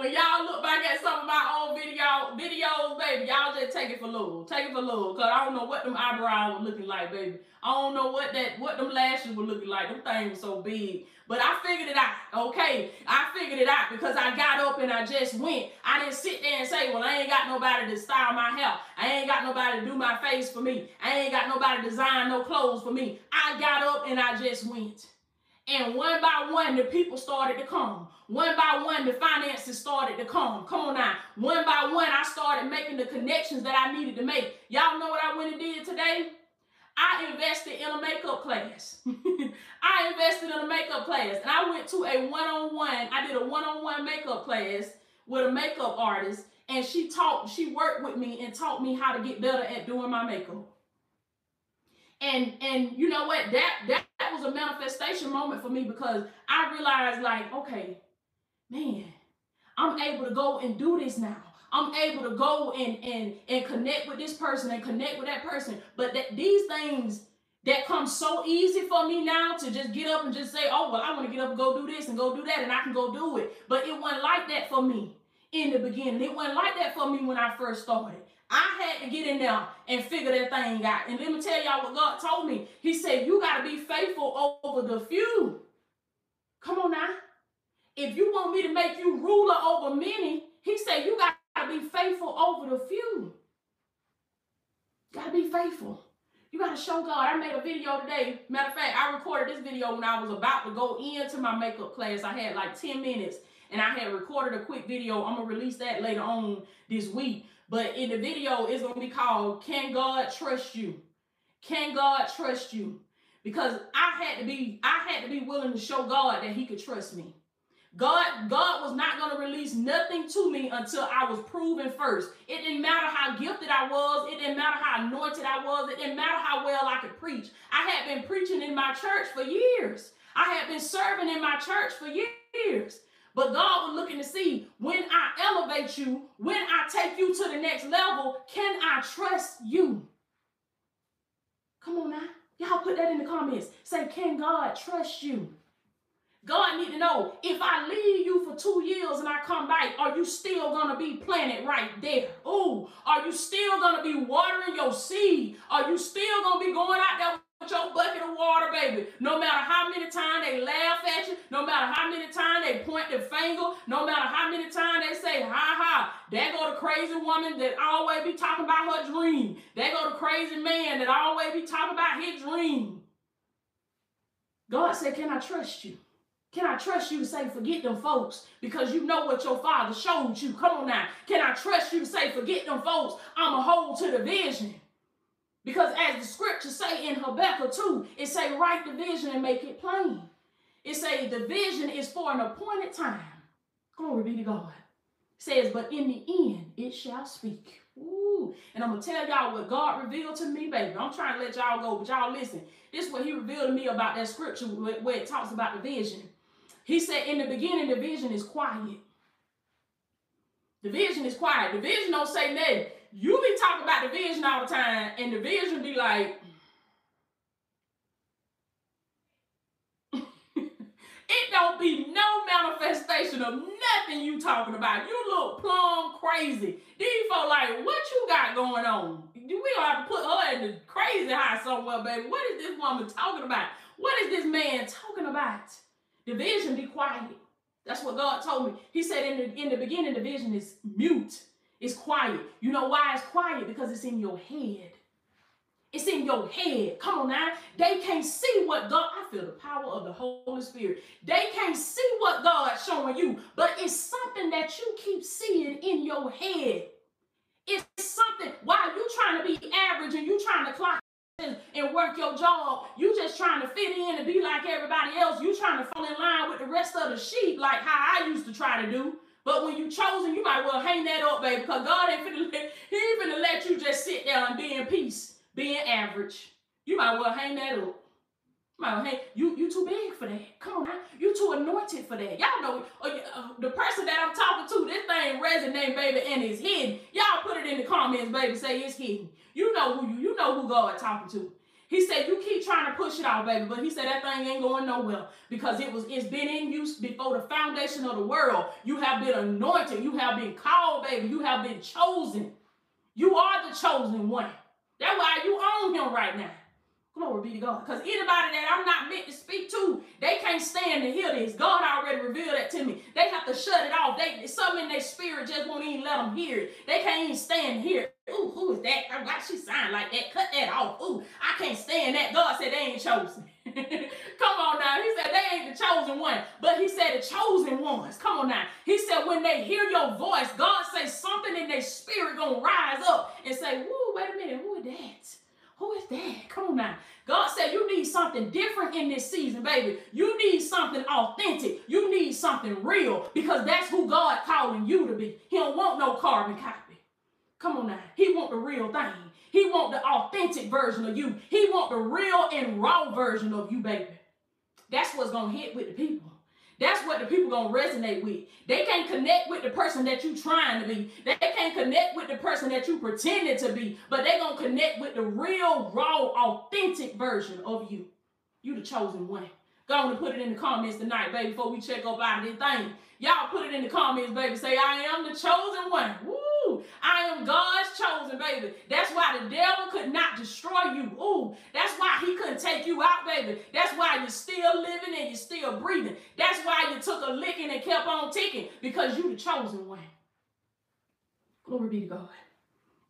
Speaker 1: When y'all look back at some of my old video videos, baby, y'all just take it for little. Take it for a little. Cause I don't know what them eyebrows were looking like, baby. I don't know what that what them lashes were looking like. Them things were so big. But I figured it out. Okay. I figured it out because I got up and I just went. I didn't sit there and say, well, I ain't got nobody to style my hair. I ain't got nobody to do my face for me. I ain't got nobody to design no clothes for me. I got up and I just went. And one by one, the people started to come. One by one, the finances started to come. Come on now. One by one, I started making the connections that I needed to make. Y'all know what I went and did today? I invested in a makeup class. I invested in a makeup class. And I went to a one-on-one, I did a one-on-one makeup class with a makeup artist. And she taught, she worked with me and taught me how to get better at doing my makeup. And and you know what? That that was a manifestation moment for me because I realized like, okay, man, I'm able to go and do this now. I'm able to go and and and connect with this person and connect with that person. But that these things that come so easy for me now to just get up and just say, oh well, I want to get up and go do this and go do that, and I can go do it. But it wasn't like that for me in the beginning. It wasn't like that for me when I first started. I had to get in there and figure that thing out. And let me tell y'all what God told me. He said, You got to be faithful over the few. Come on now. If you want me to make you ruler over many, he said, You got to be faithful over the few. Got to be faithful. You got to show God. I made a video today. Matter of fact, I recorded this video when I was about to go into my makeup class. I had like 10 minutes and I had recorded a quick video. I'm going to release that later on this week. But in the video, it's going to be called Can God Trust You? Can God Trust You? Because I had to be, I had to be willing to show God that he could trust me. God, God was not going to release nothing to me until I was proven first. It didn't matter how gifted I was. It didn't matter how anointed I was. It didn't matter how well I could preach. I had been preaching in my church for years. I had been serving in my church for years. But God was looking to see when I elevate you, when I take you to the next level, can I trust you? Come on now. Y'all put that in the comments. Say, can God trust you? God need to know if I leave you for two years and I come back, are you still gonna be planted right there? Oh, are you still gonna be watering your seed? Are you still gonna be going out there your bucket of water, baby? No matter how many times they laugh at you, no matter how many times they point their finger, no matter how many times they say, ha ha, there go the crazy woman that always be talking about her dream. There go the crazy man that always be talking about his dream. God said, can I trust you? Can I trust you to say, forget them folks because you know what your father showed you? Come on now. Can I trust you to say, forget them folks? I'm a hold to the vision. Because as the scriptures say in Habakkuk 2, it say, write the vision and make it plain. It say the vision is for an appointed time. Glory be to God. It says, but in the end, it shall speak. Ooh. And I'm to tell y'all what God revealed to me, baby. I'm trying to let y'all go, but y'all listen. This is what he revealed to me about that scripture where it talks about the vision. He said, in the beginning, the vision is quiet. The vision is quiet. The vision don't say nothing. You be talking about the vision all the time, and the vision be like, it don't be no manifestation of nothing you talking about. You look plumb crazy. These folks like, what you got going on? We gonna have to put her in the crazy house somewhere, baby. What is this woman talking about? What is this man talking about? The vision be quiet. That's what God told me. He said in the in the beginning, the vision is mute. It's quiet. You know why it's quiet? Because it's in your head. It's in your head. Come on now. They can't see what God, I feel the power of the Holy Spirit. They can't see what God's showing you, but it's something that you keep seeing in your head. It's something while you trying to be average and you trying to clock and work your job. You just trying to fit in and be like everybody else. You trying to fall in line with the rest of the sheep, like how I used to try to do. But when you chosen, you might well hang that up, baby, because God ain't finna let, He ain't finna let you just sit there and be in peace, being average. You might well hang that up. Well hang, you, you too big for that. Come on now. You too anointed for that. Y'all know uh, uh, the person that I'm talking to, this thing resonate, baby, and it's hidden. Y'all put it in the comments, baby, say it's hidden. You know who you, you know who God talking to. He said, you keep trying to push it out, baby. But he said that thing ain't going nowhere because it was it's been in use before the foundation of the world. You have been anointed. You have been called, baby. You have been chosen. You are the chosen one. That's why you own him right now. Glory be to God. Because anybody that I'm not meant to speak to, they can't stand to hear this. God already revealed that to me. They have to shut it off. They something in their spirit just won't even let them hear it. They can't even stand here. Ooh, who is that? Why she sound like that? Cut that off. Ooh, I can't stand that. God said they ain't chosen. Come on now. He said they ain't the chosen one. But he said the chosen ones. Come on now. He said when they hear your voice, God says something in their spirit gonna rise up and say, Whoa, wait a minute, who is that? Who is that? Come on now. God said you need something different in this season, baby. You need something authentic. You need something real because that's who God calling you to be. He don't want no carbon copy. Come on now. He want the real thing. He want the authentic version of you. He want the real and raw version of you, baby. That's what's going to hit with the people. That's what the people gonna resonate with. They can't connect with the person that you trying to be. They can't connect with the person that you pretended to be, but they gonna connect with the real, raw, authentic version of you. You the chosen one. Go on and put it in the comments tonight, baby, before we check up out of this thing. Y'all put it in the comments, baby. Say, I am the chosen one. Woo! I am God's chosen, baby. That's why the devil could not destroy you. Ooh, that's why he couldn't take you out, baby. That's why you're still living and you're still breathing. That's why you took a licking and kept on ticking because you the chosen one. Glory be to God.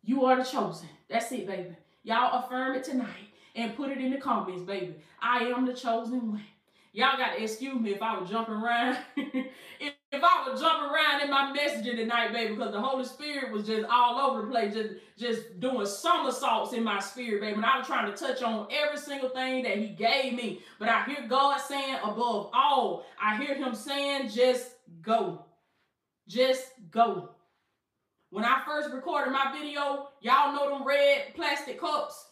Speaker 1: You are the chosen. That's it, baby. Y'all affirm it tonight and put it in the comments, baby. I am the chosen one. Y'all got to excuse me if I was jumping around. if, I was jumping around in my messaging tonight, baby, because the Holy Spirit was just all over the place, just, just doing somersaults in my spirit, baby. And I was trying to touch on every single thing that He gave me. But I hear God saying, above all, I hear Him saying, just go. Just go. When I first recorded my video, y'all know them red plastic cups.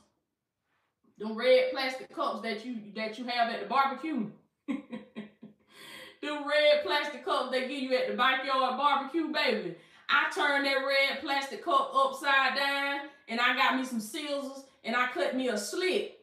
Speaker 1: Them red plastic cups that you that you have at the barbecue. Them red plastic cups they give you at the backyard barbecue, baby. I turned that red plastic cup upside down and I got me some scissors and I cut me a slit.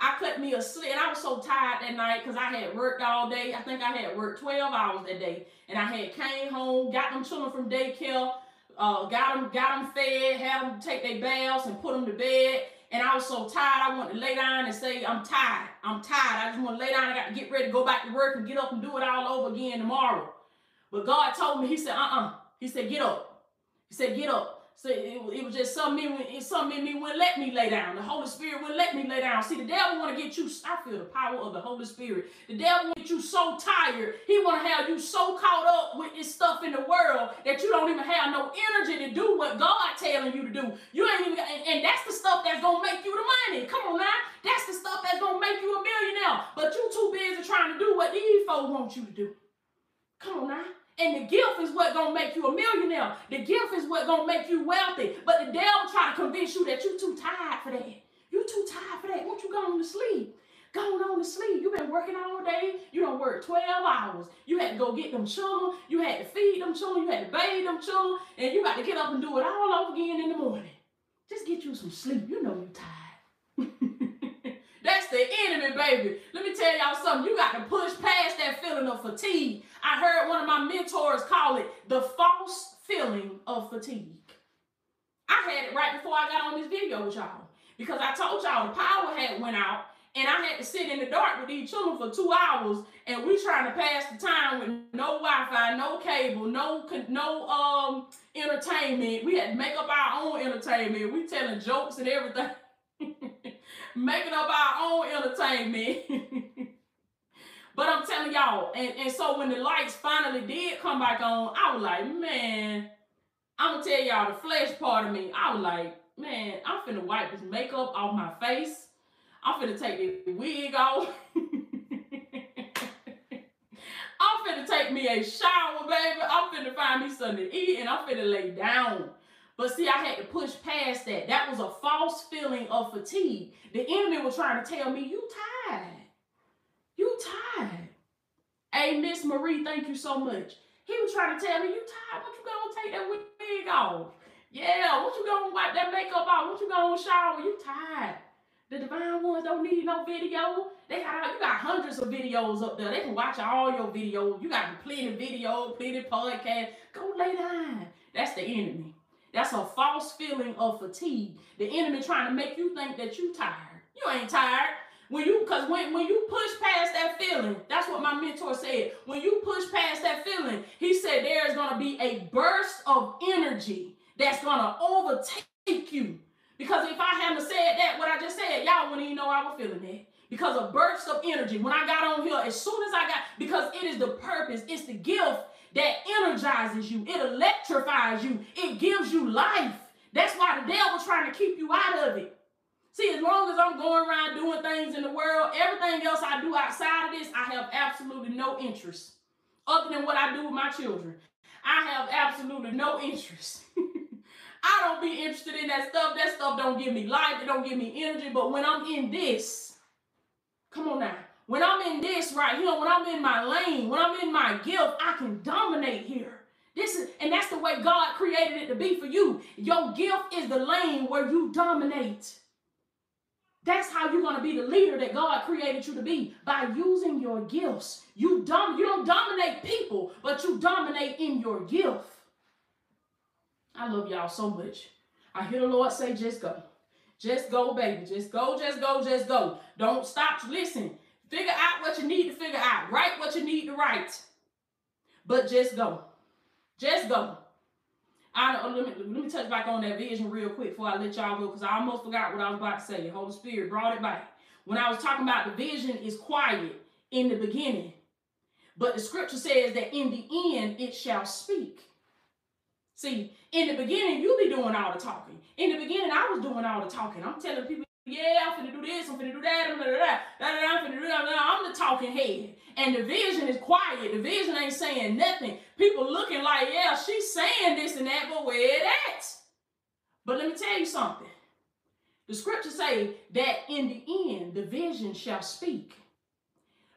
Speaker 1: I cut me a slit and I was so tired that night because I had worked all day. I think I had worked 12 hours that day. And I had came home, got them children from daycare, uh, got them, got them fed, had them take their baths and put them to bed. And I was so tired, I wanted to lay down and say, I'm tired. I'm tired. I just want to lay down. I got to get ready to go back to work and get up and do it all over again tomorrow. But God told me, He said, uh uh He said, get up. He said, get up. So it, it was just something in, it, something in me wouldn't let me lay down. The Holy Spirit wouldn't let me lay down. See, the devil want to get you. I feel the power of the Holy Spirit. The devil want you so tired. He want to have you so caught up with this stuff in the world that you don't even have no energy to do what God telling you to do. You ain't even, and, and that's the stuff that's gonna make you the money. Come on now, that's the stuff that's gonna make you a millionaire. But you too busy trying to do what these folks want you to do. Come on now. And the gift is what gonna make you a millionaire. The gift is what gonna make you wealthy. But the devil try to convince you that you too tired for that. You too tired for that. Won't you go on to sleep? Going on to sleep. You've been working all day. You don't work 12 hours. You had to go get them children. You had to feed them children. You had to bathe them children. And you got to get up and do it all over again in the morning. Just get you some sleep. You know you're tired. Baby. Let me tell y'all something. You got to push past that feeling of fatigue. I heard one of my mentors call it the false feeling of fatigue. I had it right before I got on this video with y'all because I told y'all the power had went out and I had to sit in the dark with these children for two hours and we trying to pass the time with no Wi-Fi, no cable, no no um entertainment. We had to make up our own entertainment. We telling jokes and everything. Making up our own entertainment. But I'm telling y'all, and, and so when the lights finally did come back on, I was like, man, I'm gonna tell y'all the flesh part of me. I was like, man, I'm finna wipe this makeup off my face. I'm finna take the wig off. I'm finna take me a shower, baby. I'm finna find me something to eat and I'm finna lay down. But see, I had to push past that. That was a false feeling of fatigue. The enemy was trying to tell me, you tired. You tired. Hey, Miss Marie, thank you so much. He was trying to tell me, you tired. What you gonna take that wig off? Yeah, what you gonna wipe that makeup off? What you gonna shower? You tired. The divine ones don't need no video. They got you got hundreds of videos up there. They can watch all your videos. You got plenty of video, plenty of podcast. Go lay down. That's the enemy. That's a false feeling of fatigue. The enemy trying to make you think that you tired. You ain't tired. When you, cause when, when you push past that feeling, that's what my mentor said. When you push past that feeling, he said there is gonna be a burst of energy that's gonna overtake you. Because if I hadn't said that, what I just said, y'all wouldn't even know I was feeling that. Because a burst of energy. When I got on here, as soon as I got, because it is the purpose, it's the gift that energizes you, it electrifies you, it gives you life. That's why the devil's trying to keep you out of it. See, as long as I'm going around doing things in the world, everything else I do outside of this, I have absolutely no interest. Other than what I do with my children. I have absolutely no interest. I don't be interested in that stuff. That stuff don't give me life. It don't give me energy. But when I'm in this, come on now. When I'm in this right you know, when I'm in my lane, when I'm in my gift, I can dominate here. This is, and that's the way God created it to be for you. Your gift is the lane where you dominate. That's how you're going to be the leader that God created you to be by using your gifts. You dom- you don't dominate people, but you dominate in your gift. I love y'all so much. I hear the Lord say, just go. Just go, baby. Just go, just go, just go. Don't stop. Listen. Figure out what you need to figure out. Write what you need to write. But just go. Just go. I uh, let me, let me touch back on that vision real quick before I let y'all go because I almost forgot what I was about to say. The Holy Spirit brought it back. When I was talking about the vision is quiet in the beginning, but the scripture says that in the end it shall speak. See, in the beginning, you be doing all the talking. In the beginning, I was doing all the talking. I'm telling people yeah, I'm finna do this, I'm finna do that, I'm finna do that, I'm finna do that. I'm the talking head. And the vision is quiet. The vision ain't saying nothing. People looking like, yeah, she's saying this and that, but where it at? But let me tell you something. The scriptures say that in the end, the vision shall speak.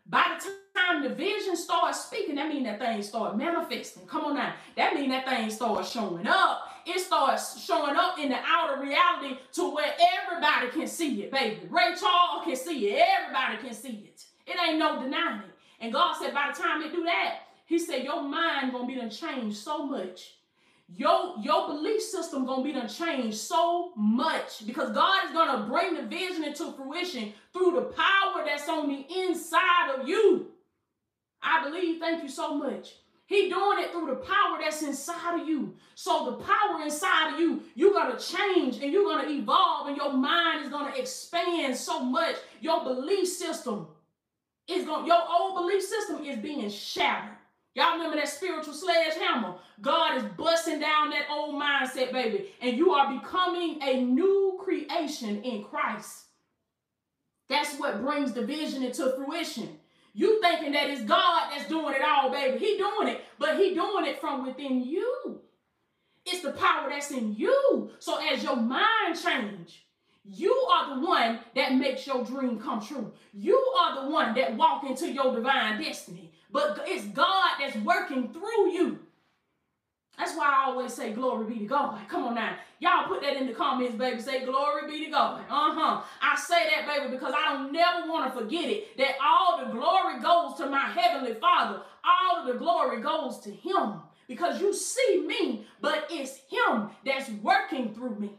Speaker 1: By the time the vision starts speaking, that means that thing start manifesting. Come on now. That means that thing starts showing up. It starts showing up in the outer reality to where everybody can see it, baby. Ray Charles can see it. Everybody can see it. It ain't no denying it. And God said by the time they do that, he said your mind gonna be done changed so much. Your, your belief system gonna be done changed so much because God is gonna bring the vision into fruition through the power that's on the inside of you. I believe, thank you so much. He doing it through the power that's inside of you. So the power inside of you, you're gonna change and you're gonna evolve, and your mind is gonna expand so much. Your belief system is going. Your old belief system is being shattered. Y'all remember that spiritual sledgehammer? God is busting down that old mindset, baby, and you are becoming a new creation in Christ. That's what brings the vision into fruition. You thinking that it's God that's doing it all, baby. He doing it, but he doing it from within you. It's the power that's in you. So as your mind change, you are the one that makes your dream come true. You are the one that walk into your divine destiny. But it's God that's working through you. That's why I always say glory be to God. Come on now. Y'all put that in the comments, baby. Say glory be to God. Uh-huh. I say that, baby, because I don't never want to forget it. That all the glory goes to my heavenly Father. All of the glory goes to him. Because you see me, but it's him that's working through me.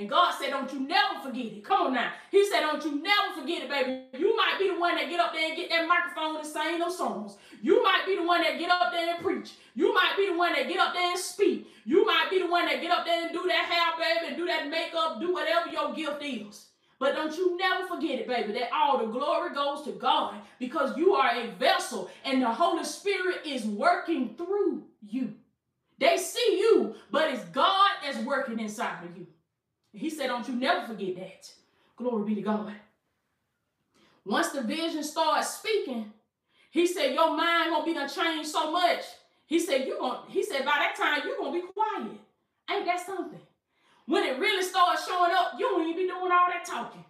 Speaker 1: And God said, Don't you never forget it. Come on now. He said, Don't you never forget it, baby. You might be the one that get up there and get that microphone and sing those songs. You might be the one that get up there and preach. You might be the one that get up there and speak. You might be the one that get up there and do that hair, baby, and do that makeup, do whatever your gift is. But don't you never forget it, baby, that all the glory goes to God because you are a vessel and the Holy Spirit is working through you. They see you, but it's God that's working inside of you. He said, Don't you never forget that. Glory be to God. Once the vision starts speaking, he said, Your mind gonna be gonna change so much. He said, You gonna, he said, by that time, you're gonna be quiet. Ain't that something? When it really starts showing up, you don't even be doing all that talking.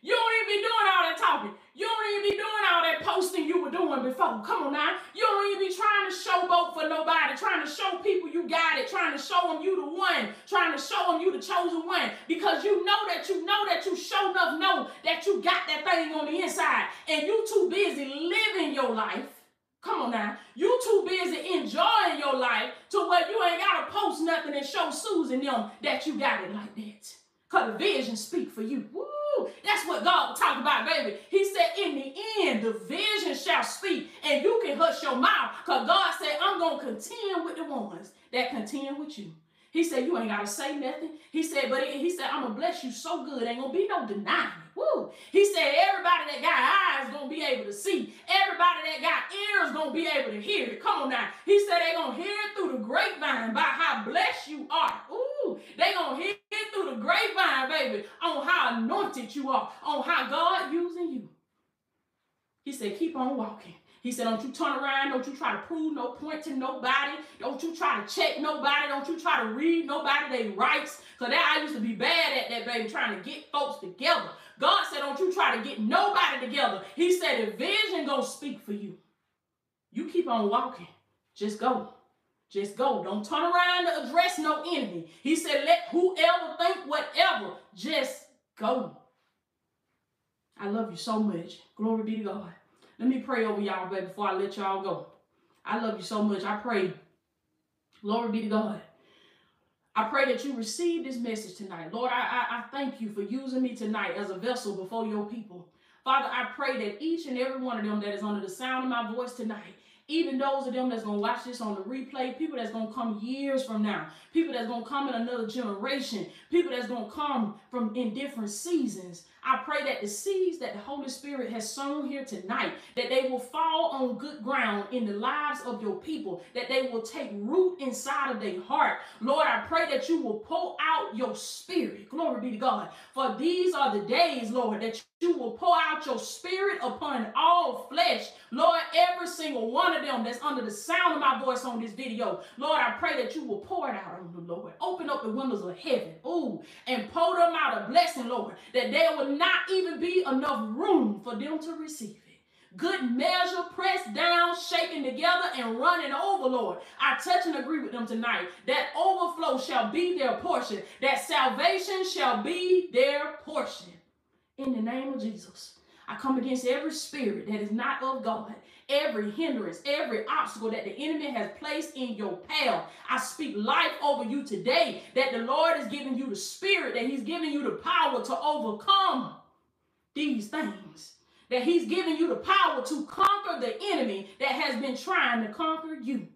Speaker 1: You don't even be doing all that talking. You don't even be doing all that posting you were doing before. Come on now. You don't even be trying to showboat for nobody, trying to show people you got it, trying to show them you the one, trying to show them you the chosen one. Because you know that you know that you show enough know that you got that thing on the inside. And you too busy living your life. Come on now. You too busy enjoying your life to where you ain't got to post nothing and show Susan them that you got it like that. Because the vision speak for you. Woo! That's what God talked about, baby. He said, in the end, the vision shall speak, and you can hush your mouth. Because God said, I'm going to contend with the ones that contend with you. He said, You ain't got to say nothing. He said, But he said, I'm going to bless you so good. Ain't going to be no denying. Woo. He said, Everybody that got eyes going to be able to see. Everybody that got ears going to be able to hear it. Come on now. He said, they going to hear it through the grapevine by how blessed you are. Ooh. they going to hear it through the grapevine, baby, on how anointed you are, on how God using you. He said, Keep on walking. He said, Don't you turn around. Don't you try to prove no point to nobody. Don't you try to check nobody. Don't you try to read nobody their rights. Because I used to be bad at that, baby, trying to get folks together. God said, Don't you try to get nobody together. He said, If vision gonna speak for you, you keep on walking. Just go. Just go. Don't turn around to address no enemy. He said, Let whoever think whatever, just go. I love you so much. Glory be to God. Let me pray over y'all, baby, before I let y'all go. I love you so much. I pray, glory be to God. I pray that you receive this message tonight. Lord, I, I, I thank you for using me tonight as a vessel before your people. Father, I pray that each and every one of them that is under the sound of my voice tonight, even those of them that's going to watch this on the replay, people that's going to come years from now, people that's going to come in another generation, people that's going to come from in different seasons. I pray that the seeds that the Holy Spirit has sown here tonight, that they will fall on good ground in the lives of your people, that they will take root inside of their heart. Lord, I pray that you will pour out your spirit. Glory be to God. For these are the days, Lord, that you will pour out your spirit upon all flesh. Lord, every single one of them that's under the sound of my voice on this video, Lord, I pray that you will pour it out on them, Lord. Open up the windows of heaven, ooh, and pour them out a blessing, Lord, that they will not even be enough room for them to receive it good measure, pressed down, shaken together, and running over, Lord. I touch and agree with them tonight that overflow shall be their portion, that salvation shall be their portion in the name of Jesus. I come against every spirit that is not of God, every hindrance, every obstacle that the enemy has placed in your path. I speak life over you today that the Lord is giving you the spirit, that He's giving you the power to overcome these things. that He's giving you the power to conquer the enemy that has been trying to conquer you.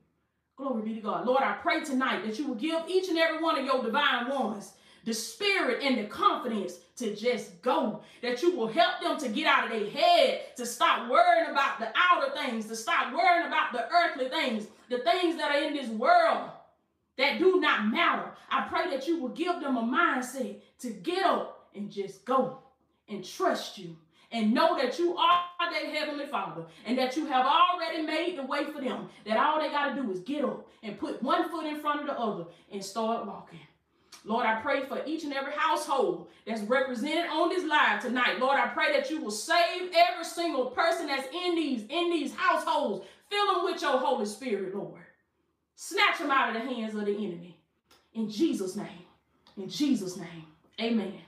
Speaker 1: Glory be to God. Lord, I pray tonight that you will give each and every one of your divine ones the spirit and the confidence to just go. That you will help them to get out of their head, to stop worrying about the outer things, to stop worrying about the earthly things, the things that are in this world that do not matter. I pray that you will give them a mindset to get up and just go and trust you and know that you are their heavenly father and that you have already made the way for them. That all they got to do is get up and put one foot in front of the other and start walking. Lord, I pray for each and every household that's represented on this live tonight. Lord, I pray that you will save every single person that's in these in these households. Fill them with your Holy Spirit, Lord. Snatch them out of the hands of the enemy. In Jesus' name. In Jesus' name. Amen.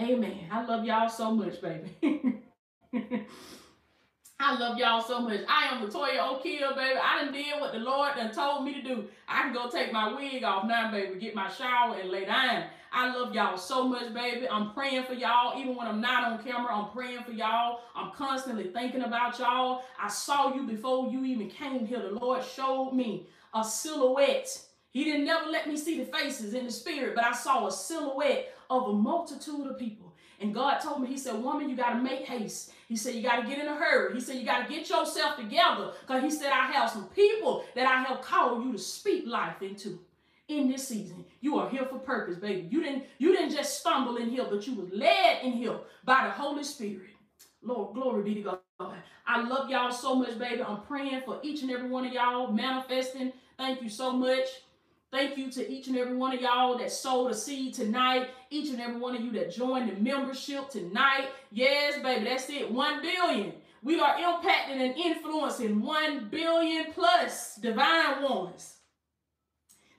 Speaker 1: Amen. I love y'all so much, baby. I love y'all so much. I am Latoya O'Keel, baby. I done did what the Lord done told me to do. I can go take my wig off now, baby, get my shower and lay down. I love y'all so much, baby. I'm praying for y'all. Even when I'm not on camera, I'm praying for y'all. I'm constantly thinking about y'all. I saw you before you even came here. The Lord showed me a silhouette. He didn't never let me see the faces in the spirit, but I saw a silhouette of a multitude of people. And God told me, He said, Woman, you got to make haste. He said, You got to get in a hurry. He said, You got to get yourself together. Because He said, I have some people that I have called you to speak life into in this season. You are here for purpose, baby. You didn't, you didn't just stumble in here, but you was led in here by the Holy Spirit. Lord, glory be to God. I love y'all so much, baby. I'm praying for each and every one of y'all manifesting. Thank you so much. Thank you to each and every one of y'all that sowed a seed tonight. Each and every one of you that joined the membership tonight. Yes, baby, that's it. One billion. We are impacting and influencing one billion plus divine ones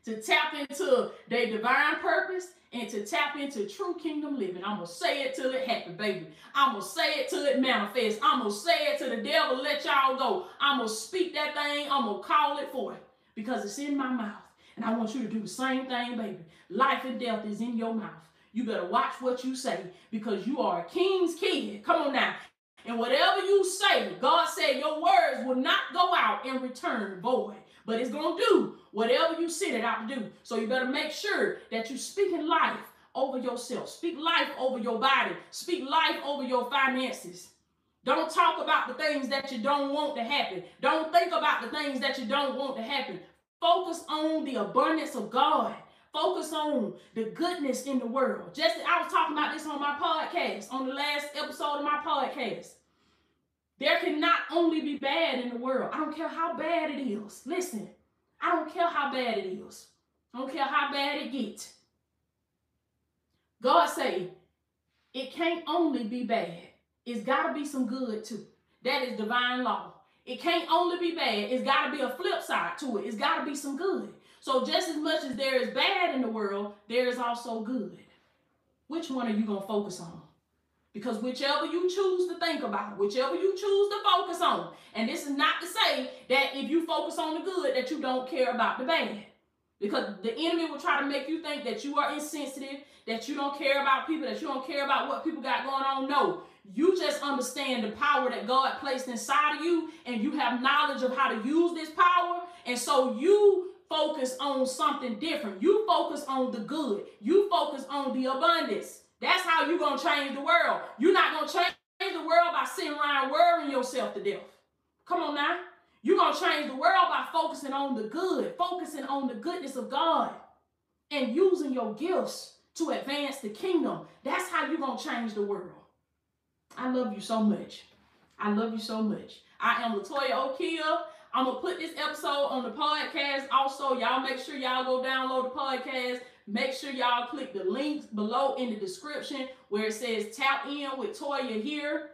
Speaker 1: to tap into their divine purpose and to tap into true kingdom living. I'm going to say it till it happen, baby. I'm going to say it till it manifests. I'm going to say it till the devil let y'all go. I'm going to speak that thing. I'm going to call it for forth because it's in my mouth. And I want you to do the same thing, baby. Life and death is in your mouth. You better watch what you say because you are a king's kid. Come on now. And whatever you say, God said your words will not go out and return void, but it's going to do whatever you send it out to do. So you better make sure that you're speaking life over yourself. Speak life over your body. Speak life over your finances. Don't talk about the things that you don't want to happen. Don't think about the things that you don't want to happen. Focus on the abundance of God. Focus on the goodness in the world. Just I was talking about this on my podcast, on the last episode of my podcast. There cannot only be bad in the world. I don't care how bad it is. Listen, I don't care how bad it is. I don't care how bad it gets. God say it can't only be bad. It's got to be some good too. That is divine law. It can't only be bad. It's got to be a flip side to it. It's got to be some good. So just as much as there is bad in the world, there is also good. Which one are you going to focus on? Because whichever you choose to think about, whichever you choose to focus on, and this is not to say that if you focus on the good that you don't care about the bad. Because the enemy will try to make you think that you are insensitive, that you don't care about people, that you don't care about what people got going on. No, you just understand the power that God placed inside of you, and you have knowledge of how to use this power. And so you focus on something different. You focus on the good. You focus on the abundance. That's how you're going to change the world. You're not going to change the world by sitting around worrying yourself to death. Come on now. You're going to change the world by focusing on the good, focusing on the goodness of God, and using your gifts to advance the kingdom. That's how you're going to change the world. I love you so much. I love you so much. I am Latoya O'Keel. I'm to put this episode on the podcast. Also, y'all make sure y'all go download the podcast. Make sure y'all click the links below in the description where it says tap in with Toya here.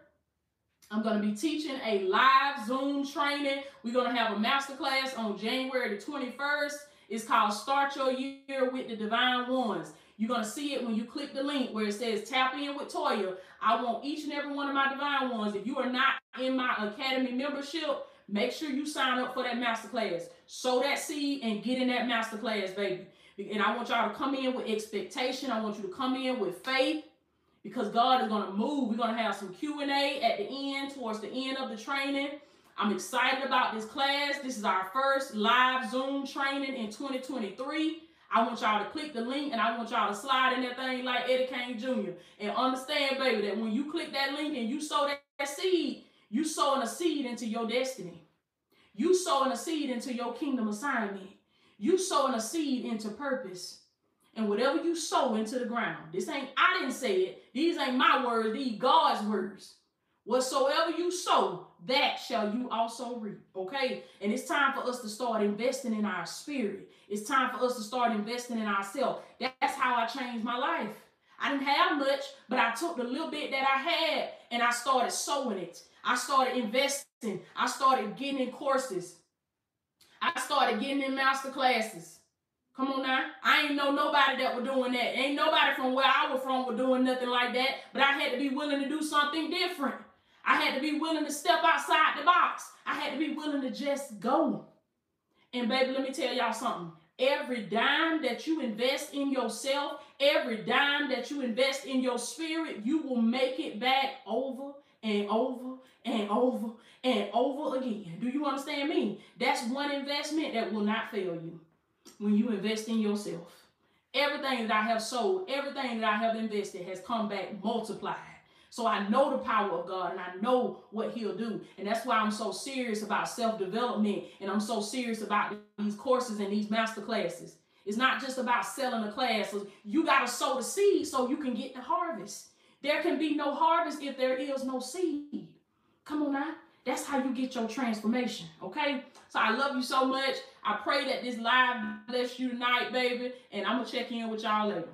Speaker 1: I'm going to be teaching a live Zoom training. We're going to have a masterclass on January the 21st. It's called Start Your Year with the Divine Ones. You're going to see it when you click the link where it says tap in with Toya. I want each and every one of my divine ones. If you are not in my academy membership, make sure you sign up for that masterclass. Sow that seed and get in that masterclass, baby. And I want y'all to come in with expectation. I want you to come in with faith. because God is going to move. We're going to have some Q&A at the end, towards the end of the training. I'm excited about this class. This is our first live Zoom training in 2023. I want y'all to click the link and I want y'all to slide in that thing like Eddie King Jr. And understand, baby, that when you click that link and you sow that, seed, you sowing a seed into your destiny. You sowing a seed into your kingdom assignment. You sowing a seed into purpose. And whatever you sow into the ground, this ain't, I didn't say it. These ain't my words, these God's words. Whatsoever you sow, that shall you also reap. Okay? And it's time for us to start investing in our spirit. It's time for us to start investing in ourselves. That's how I changed my life. I didn't have much, but I took the little bit that I had and I started sowing it. I started investing. I started getting in courses. I started getting in master classes. Come on now. I ain't know nobody that was doing that. Ain't nobody from where I was from was doing nothing like that. But I had to be willing to do something different. I had to be willing to step outside the box. I had to be willing to just go. And baby, let me tell y'all something. Every dime that you invest in yourself, every dime that you invest in your spirit, you will make it back over and over and over and over again. Do you understand me? That's one investment that will not fail you when you invest in yourself. Everything that I have sold, everything that I have invested has come back multiplied. So I know the power of God and I know what He'll do. And that's why I'm so serious about self development and I'm so serious about these courses and these master classes. It's not just about selling a class. You got to sow the seed so you can get the harvest. There can be no harvest if there is no seed. Come on now. That's how you get your transformation, okay? So I love you so much. I pray that this live bless you tonight, baby. And I'm going to check in with y'all later.